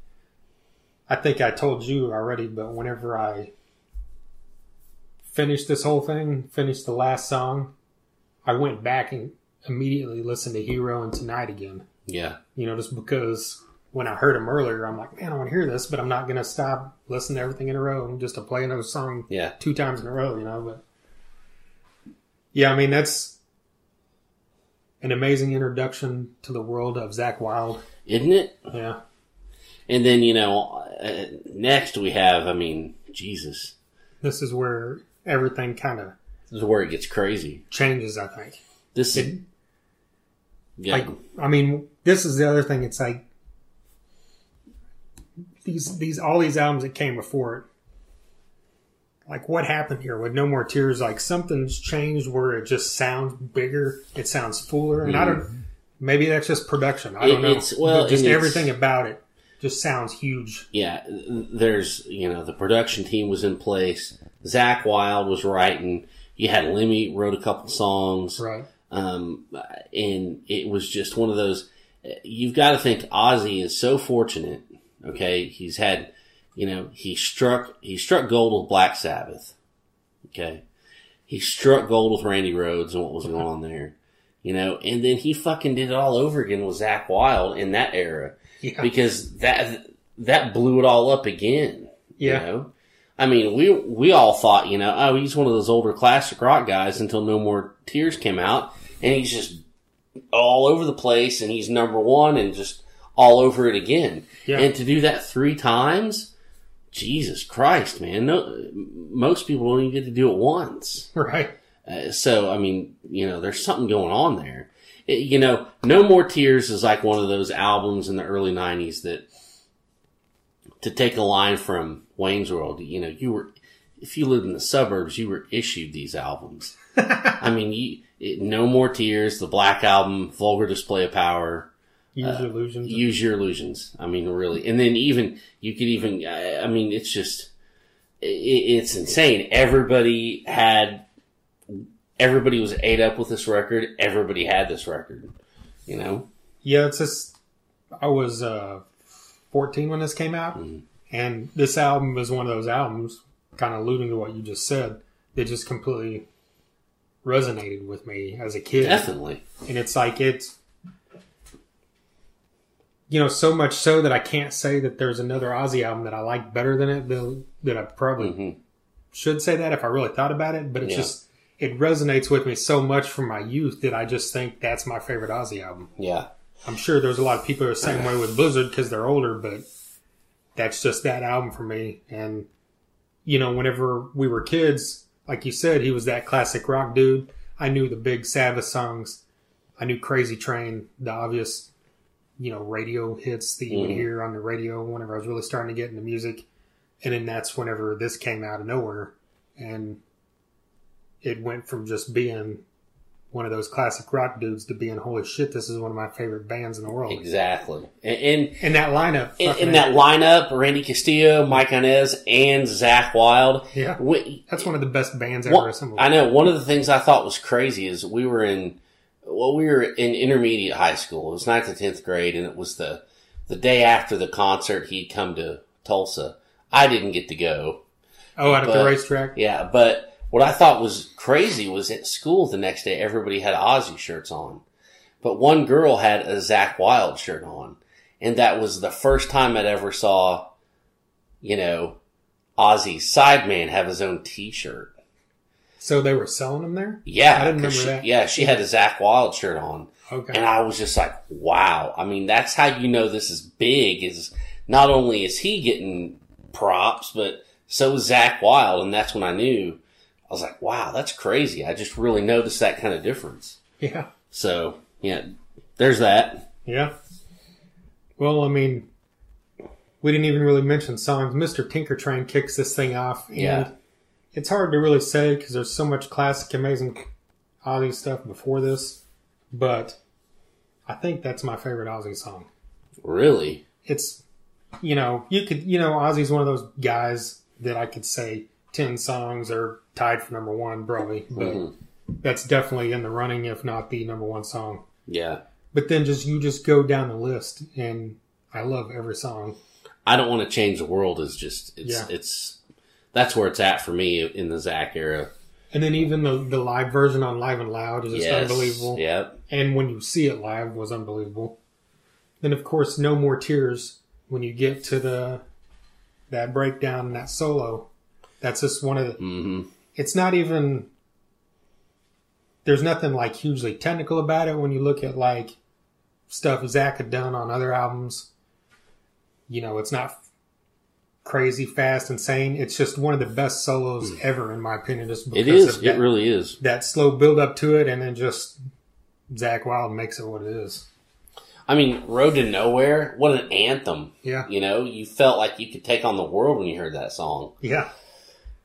I think I told you already, but whenever I finished this whole thing, finished the last song, I went back and immediately listened to Hero and Tonight again. Yeah. You know, just because when I heard him earlier, I'm like, man, I want to hear this, but I'm not going to stop listening to everything in a row just to play another song Yeah. two times in a row, you know. But yeah, I mean that's an amazing introduction to the world of Zakk Wylde. Isn't it? Yeah, And then, you know, uh, next we have, I mean, Jesus. this is where everything kind of This is where it gets crazy. changes. I think. This is. Yeah. Like, I mean, this is the other thing. It's like these these all these albums that came before it. Like what happened here with No More Tears? Like something's changed where it just sounds bigger. It sounds fuller, and I don't. Mm-hmm. Maybe that's just production. I don't It- know. it's- well, But just everything about it just sounds huge. yeah, there's, you know, the production team was in place. Zakk Wylde was writing. You had Lemmy wrote a couple songs. Right. Um, and it was just one of those, you've got to think Ozzy is so fortunate. Okay. He's had, you know, he struck, he struck gold with Black Sabbath. Okay. He struck gold with Randy Rhoads and what was going on there. You know, and then he fucking did it all over again with Zakk Wylde in that era Yeah. because that that blew it all up again. Yeah. You know? I mean, we we all thought, you know, oh, he's one of those older classic rock guys until No More Tears came out, and he's just all over the place and he's number one and just all over it again. Yeah. And to do that three times, Jesus Christ, man! No, most people don't even get to do it once. [LAUGHS] Right. Uh, so, I mean, you know, there's something going on there. It- you know, No More Tears is like one of those albums in the early 90s that, to take a line from Wayne's World, you know, you were, if you lived in the suburbs, you were issued these albums. [LAUGHS] I mean, you, it, No More Tears, the Black Album, Vulgar Display of Power, Use your illusions. use your illusions. I mean, really. And then even, you could even, I I mean, it's just, i it's insane. Everybody had, everybody was ate up with this record. Everybody had this record, you know? Yeah, it's just I was uh, 14 when this came out, Mm-hmm. And this album is one of those albums, kind of alluding to what you just said, that just completely resonated with me as a kid. Definitely. And it's like it's, you know, so much so that I can't say that there's another Ozzy album that I like better than it. Though that I probably hmm should say that if I really thought about it, but it's Yeah. just it resonates with me so much from my youth that I just think that's my favorite Ozzy album. Yeah. I'm sure there's a lot of people who are the same way with Blizzard because they're older, but that's just that album for me. And you know, whenever we were kids, like you said, he was that classic rock dude. I knew the big Sabbath songs. I knew Crazy Train, the obvious, you know, radio hits that you would Mhm. hear on the radio whenever I was really starting to get into music. And then that's whenever this came out of nowhere. And it went from just being one of those classic rock dudes to being, holy shit, this is one of my favorite bands in the world. Exactly. And, And that lineup. in, in that lineup, Randy Castillo, Mike Inez, and Zakk Wylde. Yeah. We, That's one of the best bands ever One- assembled. I know. One of the things I thought was crazy is we were in, well, we were in intermediate high school. It was ninth and tenth grade, and it was the the day after the concert. He'd come to Tulsa. I didn't get to go. oh, out of the racetrack. Yeah, but what I thought was crazy was at school the next day, everybody had Ozzy shirts on, but one girl had a Zakk Wylde shirt on, and that was the first time I'd ever saw, you know, Ozzy's sideman have his own T-shirt. So they were selling them there. Yeah, I didn't remember she, that. Yeah, she had a Zakk Wylde shirt on, Okay. and I was just like, wow. I mean, that's how you know this is big. Is not only is he getting props, but so is Zakk Wylde, and that's when I knew. I was like, wow, that's crazy. I just really noticed that kind of difference. yeah. So yeah, there's that. Yeah. Well, I mean, we didn't even really mention songs. Mr. Tinkertrain kicks this thing off. And Yeah. It's hard to really say because there's so much classic, amazing Ozzy stuff before this. But I think that's my favorite Ozzy song. Really, It's, you know, you could, you know, Ozzy's one of those guys that I could say 10 songs are tied for number one, probably. But Mhm. that's definitely in the running, if not the number one song. yeah. But then just you just go down the list, and I love every song. I don't want to change the world. Is just it's Yeah. it's that's where it's at for me in the Zakk era. And then even the the live version on Live and Loud is just Yes. unbelievable. Yep. And when you see it live was unbelievable. Then of course No More Tears when you get to the that breakdown and that solo. That's just one of the hmm it's not even there's nothing like hugely technical about it when you look at like stuff Zakk had done on other albums. You know, it's not crazy, fast, insane. It's just one of the best solos hmm. ever, in my opinion. Just. Because is. of It that, really is. that slow build up to it, and then just Zakk Wylde makes it what it is. I mean, Road to Nowhere. What an anthem. Yeah, You know, you felt like you could take on the world when you heard that song. yeah,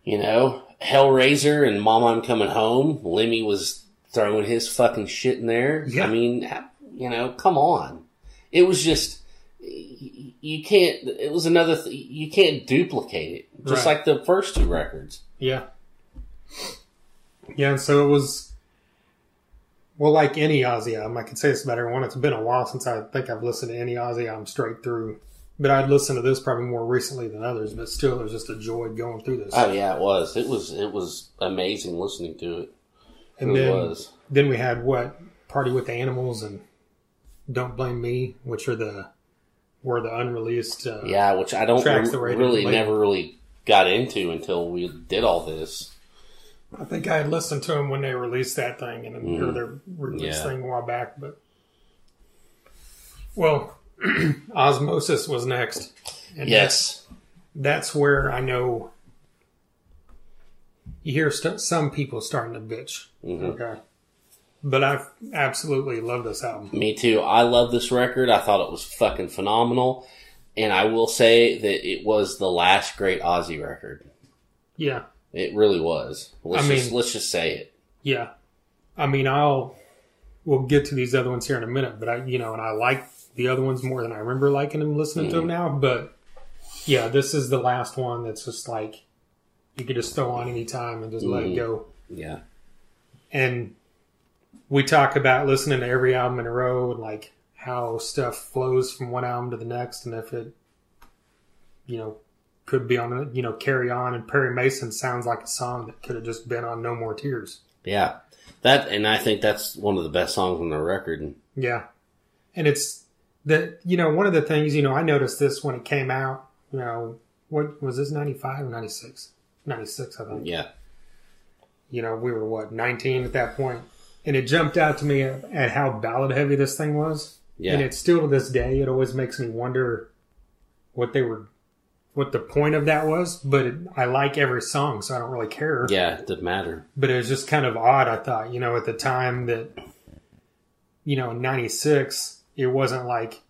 You know, Hellraiser and Mama I'm Coming Home. Lemmy was throwing his fucking shit in there. Yeah. I mean, you know, come on. It was just you can't. It was another. Th- you can't duplicate it. Just Right. like the first two records. yeah, yeah. And so it was. Well, like any Ozzy album, I could say this about everyone. It's been a while since I think I've listened to any Ozzy album straight through. But I'd listened to this probably more recently than others. But still, it was just a joy going through this. Oh yeah, it was. It was. It was amazing listening to it. It and really then, was. then we had what Party with the Animals and Don't Blame Me, which are the were the unreleased. Uh, Yeah, which I don't Tracks rem- really never really got into until we did all this. I think I had listened to them when they released that thing, and then Mhm. heard their release Yeah. thing a while back. But Well, [CLEARS THROAT] Ozzmosis was next. And yes. That's, that's where I know you hear st- some people starting to bitch. hmm Okay. But I absolutely love this album. Me too. I love this record. I thought it was fucking phenomenal. And I will say that it was the last great Ozzy record. Yeah. It really was. Let's I mean- just let's just say it. Yeah. I mean, I'll, we'll get to these other ones here in a minute, but I, you know, and I like the other ones more than I remember liking them listening to them now. But yeah, this is the last one that's just like, you could just throw on any time and just let it Mhm. go. Yeah. and we talk about listening to every album in a row and like how stuff flows from one album to the next and if it you know could be on you know carry on and perry mason sounds like a song that could have just been on no more tears Yeah. That and I think that's one of the best songs on the record. yeah and it's that you know one of the things you know i noticed this when it came out you know what was this 95 or 96 96 i think Yeah. you know, we were what, 19 at that. And it jumped out to me at, at how ballad heavy this thing was. Yeah. And it's still to this day, it always makes me wonder what they were, what the point of that was. But it, I like every song, so I don't really care. yeah, it didn't matter. But it was just kind of odd, I thought, you know, at the time that, you know, in 96, it wasn't like,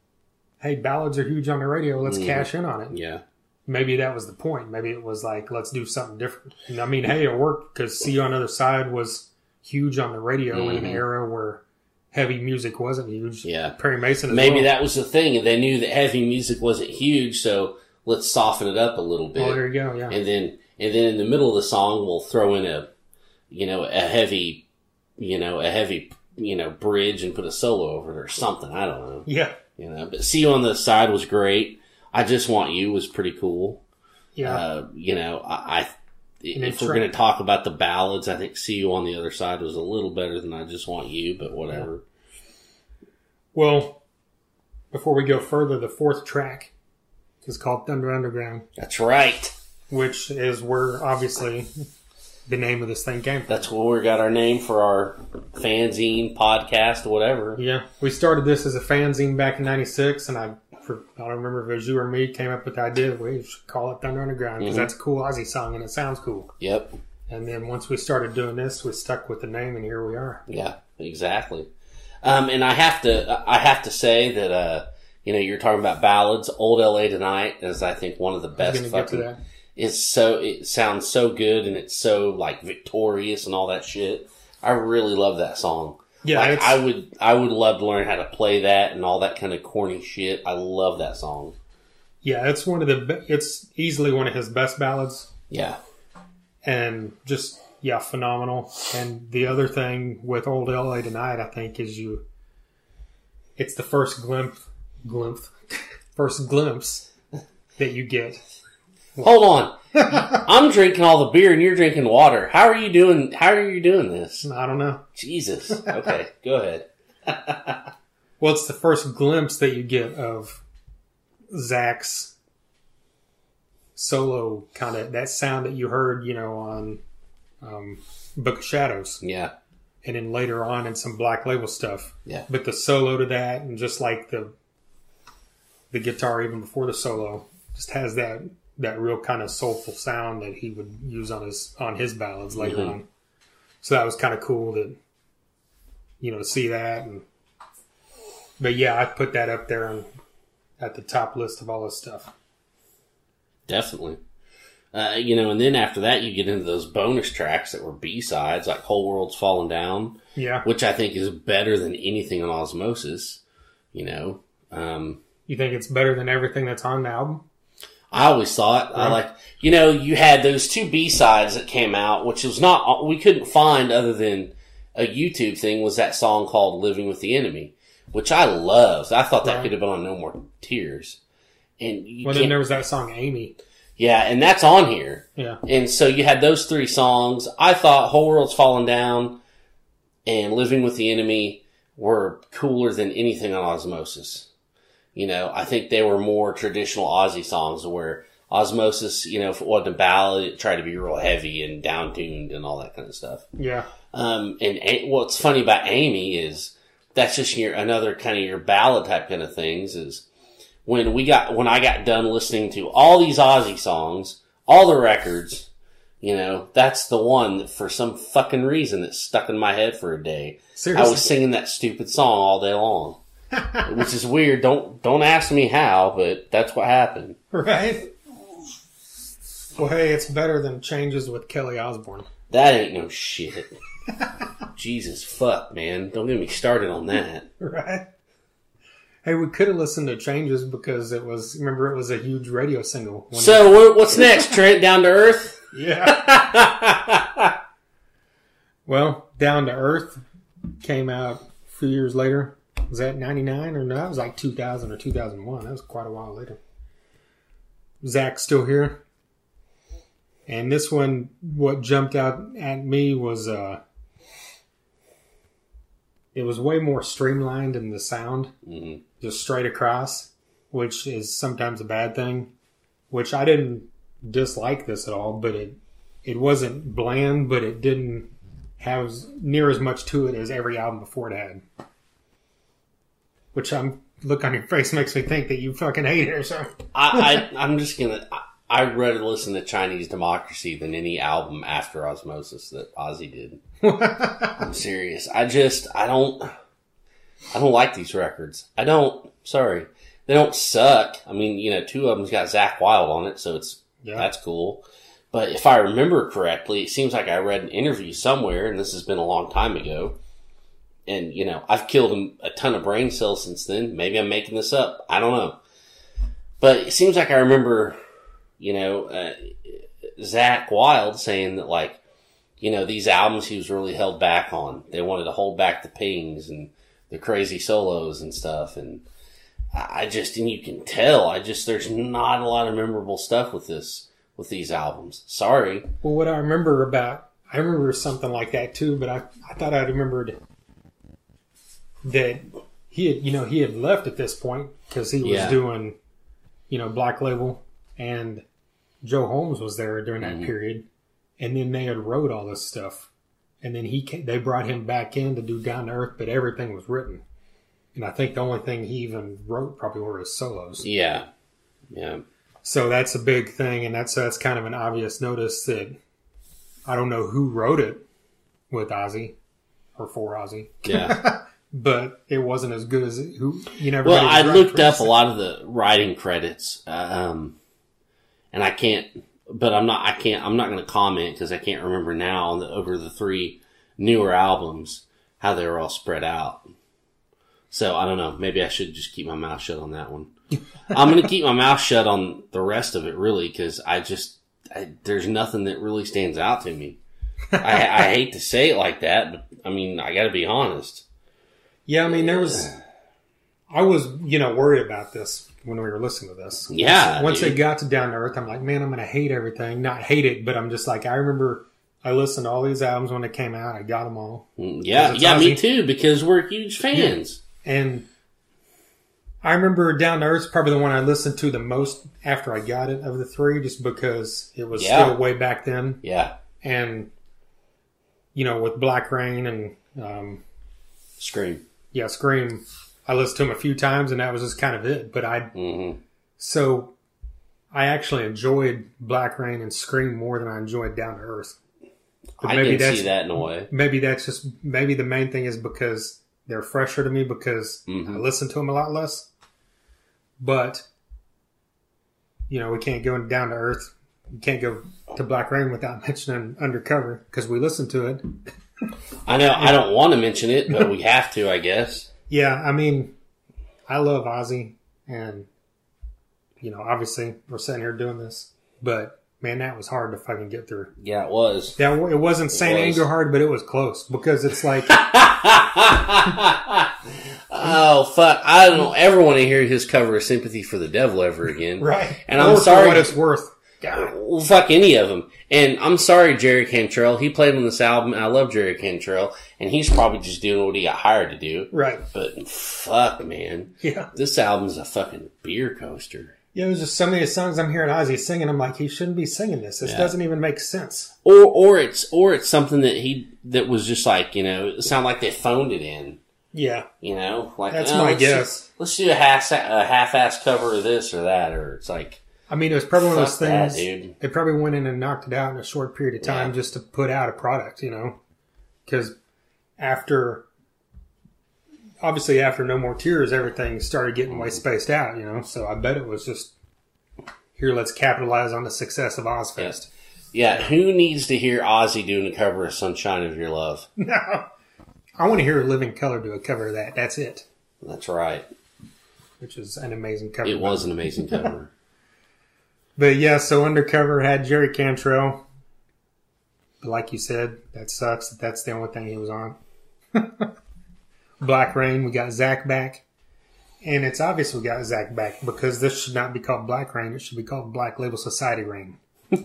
hey, ballads are huge on the radio, let's Mhm. cash in on it Yeah. maybe that was the point. Maybe it was like, let's do something different. And I mean, hey, it worked because See You on the Other Side was huge on the radio in an Mhm. era where heavy music wasn't huge. Yeah. Perry Mason as Maybe well. that was the thing. And They knew that heavy music wasn't huge, so let's soften it up a little bit. Oh, there you go. Yeah. and then and then in the middle of the song we'll throw in a you know a heavy you know a heavy you know bridge and put a solo over it or something. I don't know. Yeah. you know but see you on the side was great. I just want you was pretty cool. Yeah. uh, you know i, I if we're going to talk about the ballads i think see you on the other side was a little better than i just want you but whatever. Well, before we go further, the fourth track is called Thunder Underground, that's right. which is where obviously the name of this thing came from. that's where we got our name for our fanzine podcast whatever Yeah, we started this as a fanzine back in '96, and I, for, I don't remember if it was you or me, came up with the idea we should call it Thunder Underground because Mhm. that's a cool Ozzy song and it sounds cool. yep And then once we started doing this, we stuck with the name, and here we are. Yeah, exactly. Um, and I have to, I have to say that, uh, you know, you're talking about ballads. Old L.A. Tonight is, I think, one of the best going get to fucking. It's so, it sounds so good and it's so like victorious and all that shit. I really love that song. Yeah, like, I would, I would love to learn how to play that and all that kind of corny shit. I love that song. yeah, it's one of the. It's easily one of his best ballads, Yeah, and just yeah, phenomenal. And the other thing with Old L.A. Tonight, I think, is you. It's the first glimpse, glimpse, [LAUGHS] first glimpse that you get. Hold on. [LAUGHS] I'm drinking all the beer and you're drinking water. How are you doing? How are you doing this? I don't know. Jesus. [LAUGHS] Okay, go ahead. [LAUGHS] Well, it's the first glimpse that you get of Zakk's solo kind of that sound that you heard, you know, on um, Book of Shadows, Yeah, and then later on in some Black Label stuff. yeah. But the solo to that, and just like the the guitar even before the solo, just has that that real kind of soulful sound that he would use on his on his ballads later Mhm. on. So that was kind of cool to you know to see that. And but yeah, I put that up there and at the top list of all this stuff. Definitely. Uh, you know, and then after that, you get into those bonus tracks that were B sides, like "Whole World's Falling Down," Yeah, which I think is better than anything on Ozzmosis. You know, um, you think it's better than everything that's on the album? I always thought I like, you know, you had those two B sides that came out, which was not we couldn't find other than a YouTube thing. Was that song called "Living with the Enemy," which I loved. I thought that Right. could have been on No More Tears. And you Well, then there was that song Amy. yeah, and that's on here. Yeah, And so you had those three songs. I thought Whole World's Falling Down and Living with the Enemy were cooler than anything on Ozzmosis. You know, I think they were more traditional Ozzy songs where Ozzmosis, you know, if it wasn't a ballad, it tried to be real heavy and down tuned and all that kind of stuff. yeah, Um, and A- what's funny about Amy is that's just your another kind of your ballad type kind of things is when we got when I got done listening to all these Ozzy songs, all the records, you know, that's the one that for some fucking reason that stuck in my head for a day. Seriously. I was singing that stupid song all day long. [LAUGHS] which is weird. Don't don't ask me how, but that's what happened. right? Well, hey, it's better than changes with Kelly Osbourne. That ain't no shit. [LAUGHS] Jesus fuck, man. Don't get me started on that. Right? Hey, we could have listened to changes because it was, remember, it was a huge radio single. So what- what's next? [LAUGHS] Trent down to earth? yeah. Well, Down to Earth came out a few years later. Was that 99 or no? That was like 2000 or 2001. That was quite a while later. Zakk's still here. And this one, what jumped out at me was, uh, it was way more streamlined in the sound, Mhm. just straight across, which is sometimes a bad thing. Which I didn't dislike this at all, but it it wasn't bland, but it didn't have near as much to it as every album before it had. Which I'm look on your face makes me think that you fucking hate it or something. I, I I'm just gonna. I, I'd rather listen to Chinese Democracy than any album after Ozzmosis that Ozzy did. [LAUGHS] I'm serious. I just I don't I don't like these records. I don't. Sorry, they don't suck. I mean, you know, two of them's got Zakk Wylde on it, so it's yeah, that's cool. But if I remember correctly, it seems like I read an interview somewhere, and this has been a long time ago. And you know, I've killed a ton of brain cells since then. Maybe I'm making this up. I don't know. But it seems like I remember, you know, uh, Zakk Wylde saying that like, you know, these albums he was really held back on. They wanted to hold back the pings and the crazy solos and stuff. And I just, and you can tell, I just, there's not a lot of memorable stuff with this, with these albums. Sorry. Well, what I remember about, I remember something like that too, but I, I thought I remembered that he had, you know, he had left at this point because he was Yeah. doing, you know, Black Label and Joe Holmes was there during that Mhm. period. And then they had wrote all this stuff. And then he came, they brought him back in to do Down to Earth, but everything was written. And I think the only thing he even wrote probably were his solos. Yeah. Yeah. So that's a big thing, and that's that's kind of an obvious notice that I don't know who wrote it with Ozzy or for Ozzy, Yeah. [LAUGHS] but it wasn't as good as who you never. well, I looked up a lot of the writing credits, um, and I can't, but I'm not, I can't, I'm not going to comment because I can't remember now the, over the three newer albums how they were all spread out. So I don't know. Maybe I should just keep my mouth shut on that one. [LAUGHS] I'm going to keep my mouth shut on the rest of it, really, because I just I, there's nothing that really stands out to me. I, I hate to say it like that, but I mean I got to be honest. Yeah, I mean there was. I was you know worried about this when we were listening to this. Yeah, Once dude. they got to Down to Earth, I'm like, man, I'm gonna hate everything. Not hate it, but I'm just like, I remember I listened to all these albums when they came out. I got them all. Mm, Yeah, yeah, me too. Because we're huge fans. And I remember Down to Earth's probably the one I listened to the most after I got it of the three, just because it was Yeah. still way back then. Yeah, And, you know, with Black Rain and, um, Scream. Yeah, Scream, I listened to them a few times and that was just kind of it. But I, hmm so I actually enjoyed Black Rain and Scream more than I enjoyed Down to Earth. But I can see that in a way. maybe that's just maybe the main thing is because they're fresher to me because I Mhm. listen to them a lot less. But you know, we can't go down to earth. We can't go to Black Rain without [LAUGHS] mentioning Undercover because we listened to it. I know. I don't want to mention it, but we have to, I guess. [LAUGHS] Yeah, I mean, I love Ozzy, and you know, obviously we're sitting here doing this, but man, that was hard to fucking get through. Yeah, it was. That it wasn't Saint was. Anger hard, but it was close because it's like [LAUGHS] oh fuck! I don't ever want to hear his cover of "Sympathy for the Devil" ever again. right, And I'm Or for sorry- what it's worth. God. Well, fuck any of them. And I'm sorry, Jerry Cantrell. He played on this album. and I love Jerry Cantrell, and he's probably just doing what he got hired to do. Right. But fuck, man, Yeah. this album's a fucking beer coaster. Yeah, it was just so many songs I'm hearing Ozzy singing. I'm like, he shouldn't be singing this. This Yeah. doesn't even make sense. Or, or it's, or it's something that he that was just like you know, it sounded like they phoned it in. Yeah, You know, like that's oh, my let's do- guess. let's do a half a half-ass cover of this or that, or it's like I mean, it was probably one of those things. They probably went in and knocked it out in a short period of time Yeah. just to put out a product, you know? Because after, obviously, after No More Tears, everything started getting way spaced out, you know? So I bet it was just, here, let's capitalize on the success of Ozzfest. Yeah, who needs to hear Ozzy doing a cover of "Sunshine of Your Love"? [LAUGHS] No. I want to hear Living Colour do a cover of that. That's it. That's right. Which is an amazing cover. It was an amazing cover. [LAUGHS] But yeah, so Undercover had Jerry Cantrell. But like you said, that sucks that that's the only thing he was on. [LAUGHS] Black Rain, we got Zakk back. And it's obvious we got Zakk back because this should not be called Black Rain. It should be called Black Label Society Rain. [LAUGHS]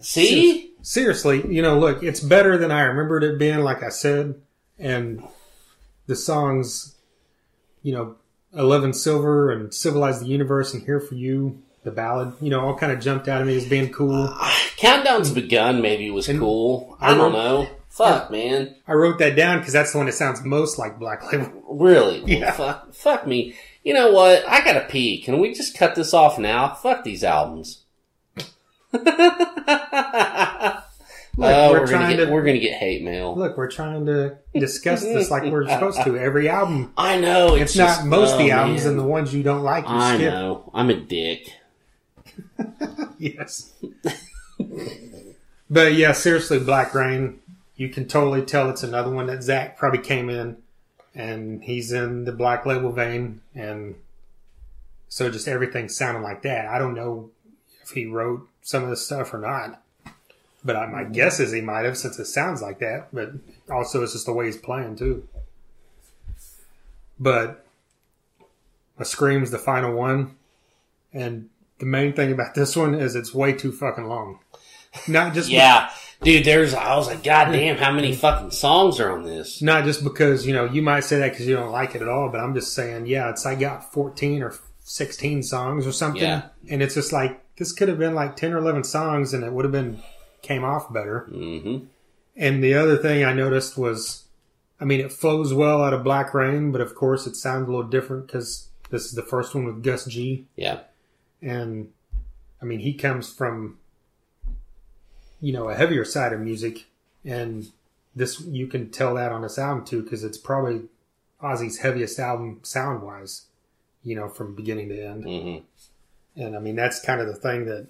See, Seriously, you know, look, it's better than I remembered it being, like I said. And the songs, you know, Eleven Silver and Civilize the Universe and Here for You, the ballad, you know, all kind of jumped out at me as being cool. [SIGHS] Countdown's begun. Maybe was And cool. I I don't know. Fuck, man. I wrote that down because that's the one that sounds most like Black Label. [LAUGHS] Really? Well, Yeah. fuck, fuck me. You know what? I gotta pee. Can we just cut this off now? Fuck these albums. [LAUGHS] Look, Oh, we're we're, trying get to we're gonna get hate mail. look. We're trying to discuss this like we're [LAUGHS] supposed to. Every album, I know it's, not just- most of the oh, albums, man. and the ones you don't like, you I skip. know. I'm a dick. [LAUGHS] Yes. but yeah, seriously, Black Rain, you can totally tell it's another one that Zakk probably came in and he's in the Black Label vein. And so just everything sounded like that. I don't know if he wrote some of this stuff or not. But I, my guess is he might have since it sounds like that. But also, it's just the way he's playing too. But a Scream's the final one. And the main thing about [LAUGHS] this one is it's way too fucking long. Not just Yeah, dude. There's. I was like, God damn, how many [LAUGHS] fucking songs are on this? not just because you know you might say that because you don't like it at all, but I'm just saying, yeah, it's I got 14 or 16 songs or something, Yeah. and it's just like this could have been like 10 or 11 songs, and it would have been came off better. Mm-hmm. And the other thing I noticed was, I mean, it flows well out of Black Rain, but of course it sounds a little different because this is the first one with Gus G. Yeah. and I mean he comes from you know a heavier side of music, and this you can tell that on this album too because it's probably Ozzy's heaviest album sound wise, you know from beginning to end, Mm-hmm. and I mean that's kind of the thing that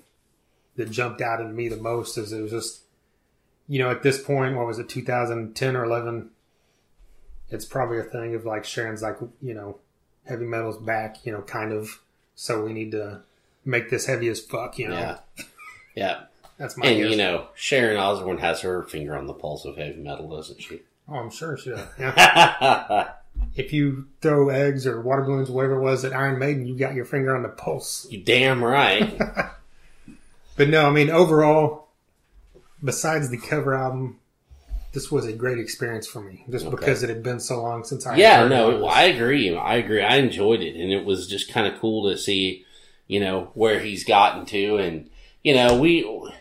that jumped out at me the most is it was just you know at this point what was it 2010 or 11 it's probably a thing of like Sharon's like you know heavy metal's back you know kind of so we need to make this heavy as fuck you know Yeah. Yeah. that's my And guess you know, Sharon Osbourne has her finger on the pulse of heavy metal, doesn't she? oh I'm sure she does. yeah [LAUGHS] if you throw eggs or water balloons whatever it was at Iron Maiden you got your finger on the pulse You damn right. [LAUGHS] But no, I mean overall, besides the cover album, this was a great experience for me, just Okay. because it had been so long since I. yeah, heard no, it. I agree. I agree. I enjoyed it, and it was just kind of cool to see, you know, where he's gotten to, and you know, we,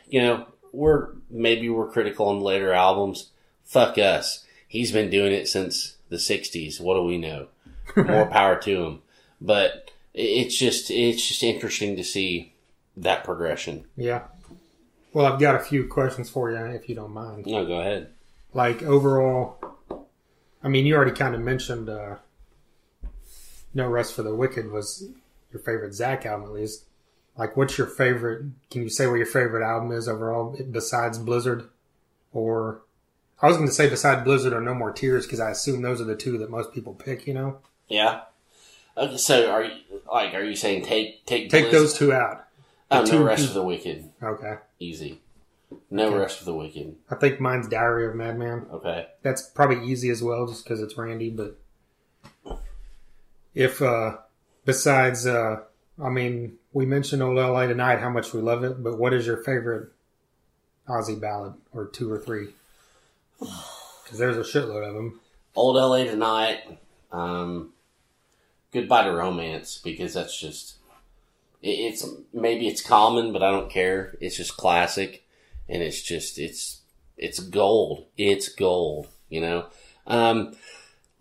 you know, we're maybe we're critical on later albums. Fuck us. He's been doing it since the '60s. What do we know? [LAUGHS] More power to him. But it's just it's just interesting to see that progression. yeah. Well, I've got a few questions for you, if you don't mind. No, go ahead. Like overall, I mean, you already kind of mentioned uh, "No Rest for the Wicked" was your favorite Zakk album, at least. Like, what's your favorite? Can you say what your favorite album is overall, besides Blizzard? Or I was going to say besides Blizzard or No More Tears because I assume those are the two that most people pick. You know, Yeah. Okay, so are you like are you saying take take take those two out. Oh, no rest for the wicked. Okay, Easy. No Okay. rest for the wicked. I think mine's Diary of Madman. Okay. That's probably easy as well, just because it's Randy. But if uh besides, uh I mean, we mentioned Old LA tonight, how much we love it. But what is your favorite Ozzy ballad, or two or three? [SIGHS] Because there's a shitload of them. Old LA tonight. Um, goodbye to romance because that's just it's maybe it's common, but I don't care. It's just classic, and it's just it's it's gold. It's gold. You know, um,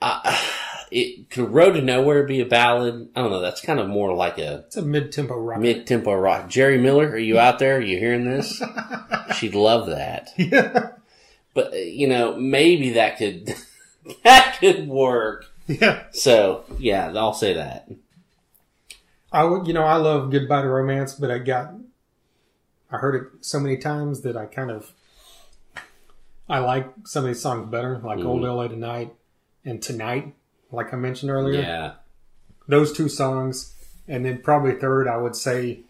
I, [SIGHS] it could "Road to Nowhere" be a ballad? I don't know. That's kind of more like a It's a mid-tempo rock. mid-tempo rock. Jerry Miller, are you out there? Are you hearing this? [LAUGHS] She'd love that. [LAUGHS] yeah. But uh, you know, maybe that could [LAUGHS] that could work. Yeah. So yeah, I'll say that. I would, you know, I love Goodbye to Romance, but I got, I heard it so many times that I kind of, I like some of these songs better, like Old Mhm. LA Tonight and Tonight, like I mentioned earlier. Yeah, Those two songs, and then probably third, I would say,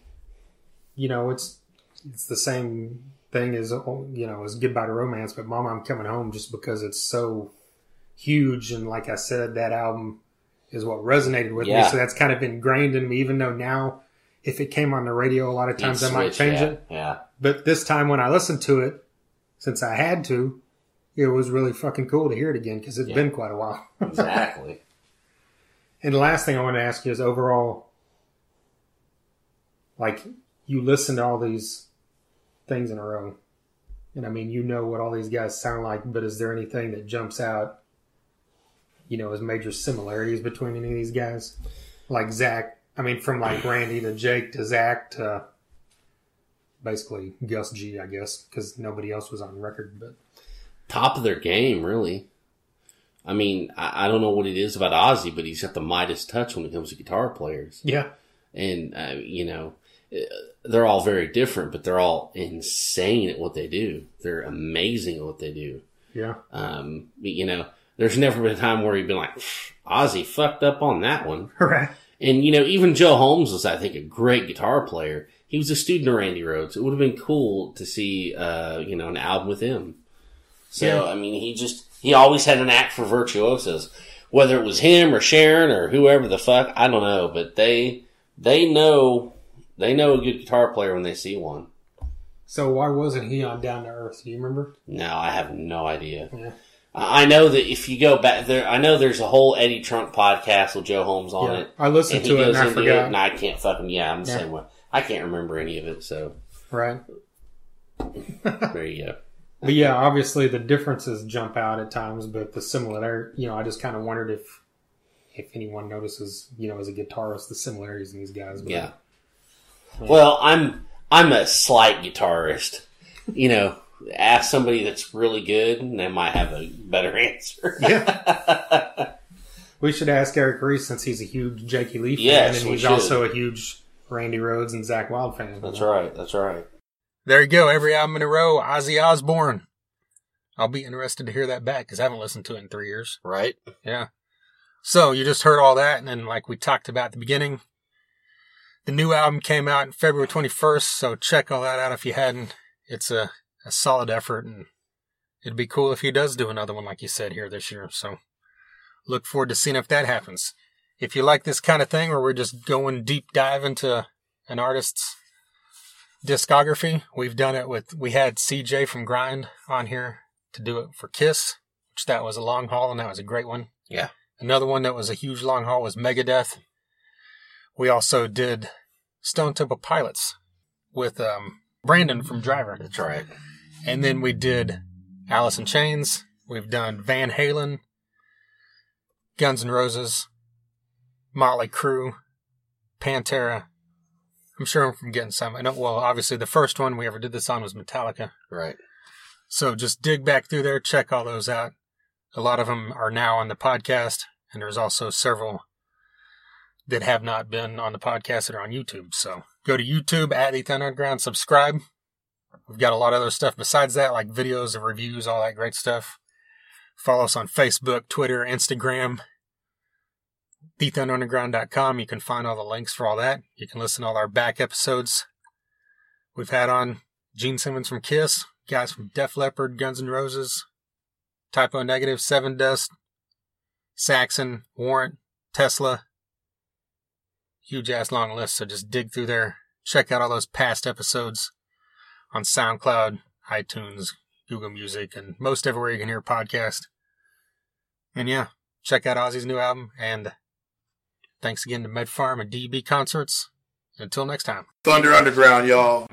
you know, it's it's the same thing as you know as Goodbye to Romance, but Mama I'm Coming Home, just because it's so huge, and like I said, that album is what resonated with me. So that's kind of ingrained in me, even though now, if it came on the radio, a lot of times I might change yeah, it. Yeah, But this time when I listened to it, since I had to, it was really fucking cool to hear it again because it's Yeah. been quite a while. [LAUGHS] exactly. And the last thing I want to ask you is overall, like you listen to all these things in a row, and I mean you know what all these guys sound like, but is there anything that jumps out, you know, as major similarities between any of these guys? Like Zakk, I mean, from like Randy to Jake to Zakk to basically Gus G, I guess, because nobody else was on record. But Top of their game, really. I mean, I, I don't know what it is about Ozzy, but he's got the Midas touch when it comes to guitar players. yeah, and uh, you know uh, they're all very different but they're all insane at what they do they're amazing at what they do yeah, um, you know there's never been a time where you've been like ozzy fucked up on that one [LAUGHS] right, and you know even joe holmes was i think a great guitar player he was a student of randy rhoads it would have been cool to see uh, you know an album with him so Yeah. i mean he just he always had an act for virtuosos whether it was him or sharon or whoever the fuck i don't know but they they know they know a good guitar player when they see one So why wasn't he on Down to Earth? Do you remember? no i have no idea Yeah. I know that if you go back there, I know there's a whole Eddie Trunk podcast with Joe Holmes on yeah. it. I listened to it and I into it, forgot. and I can't fucking yeah, I'm the Yeah. same way. I can't remember any of it, so Right. [LAUGHS] there you go. But yeah, obviously the differences jump out at times, but the similar, you know, I just kind of wondered if if anyone notices, you know, as a guitarist, the similarities in these guys. But, Yeah. Well, I'm I'm a slight guitarist. You know, ask somebody that's really good, and they might have a better [LAUGHS] answer. Yeah. [LAUGHS] We should ask Eric Reese since he's a huge Jakey Lee fan, Yes, and he's should. also a huge Randy Rhoads and Zakk Wylde fan. that's right. That's right. There you go. Every album in a row, Ozzy Osbourne. I'll be interested to hear that back because I haven't listened to it in three years. Right. Yeah. So you just heard all that, and then like we talked about at the beginning, the new album came out in February 21st. So check all that out if you hadn't. It's a, a solid effort, and it'd be cool if he does do another one like you said here this year. So look forward to seeing if that happens. If you like this kind of thing where we're just going deep dive into an artist's discography, we've done it with we had CJ from Grind on here to do it for Kiss, which that was a long haul and that was a great one. Yeah. Another one that was a huge long haul was Megadeth. We also did Stone Temple Pilots with um, Brandon from Driver. That's right. And then we did Alice in Chains. We've done Van Halen, Guns N' Roses, Motley Crue, Pantera. I'm sure I'm forgetting some. I know, well, obviously the first one we ever did this on was Metallica. Right. So just dig back through there, check all those out. A lot of them are now on the podcast, and there's also several that have not been on the podcast that are on YouTube. So go to YouTube at Thunder Underground, subscribe. We've got a lot of other stuff besides that, like videos and reviews, all that great stuff. Follow us on Facebook, Twitter, Instagram, TheThunderUnderground.com. You can find all the links for all that. You can listen to all our back episodes. We've had on Gene Simmons from Kiss, guys from Def Leppard, Guns N' Roses, Type O Negative, Sevendust, Saxon, Warrant, Tesla. Huge ass long list, so just dig through there. Check out all those past episodes on SoundCloud, iTunes, Google Music, and most everywhere you can hear podcast. And yeah, check out Ozzy's new album. And thanks again to Med Farm and DB Concerts. Until next time. Thunder Underground, y'all.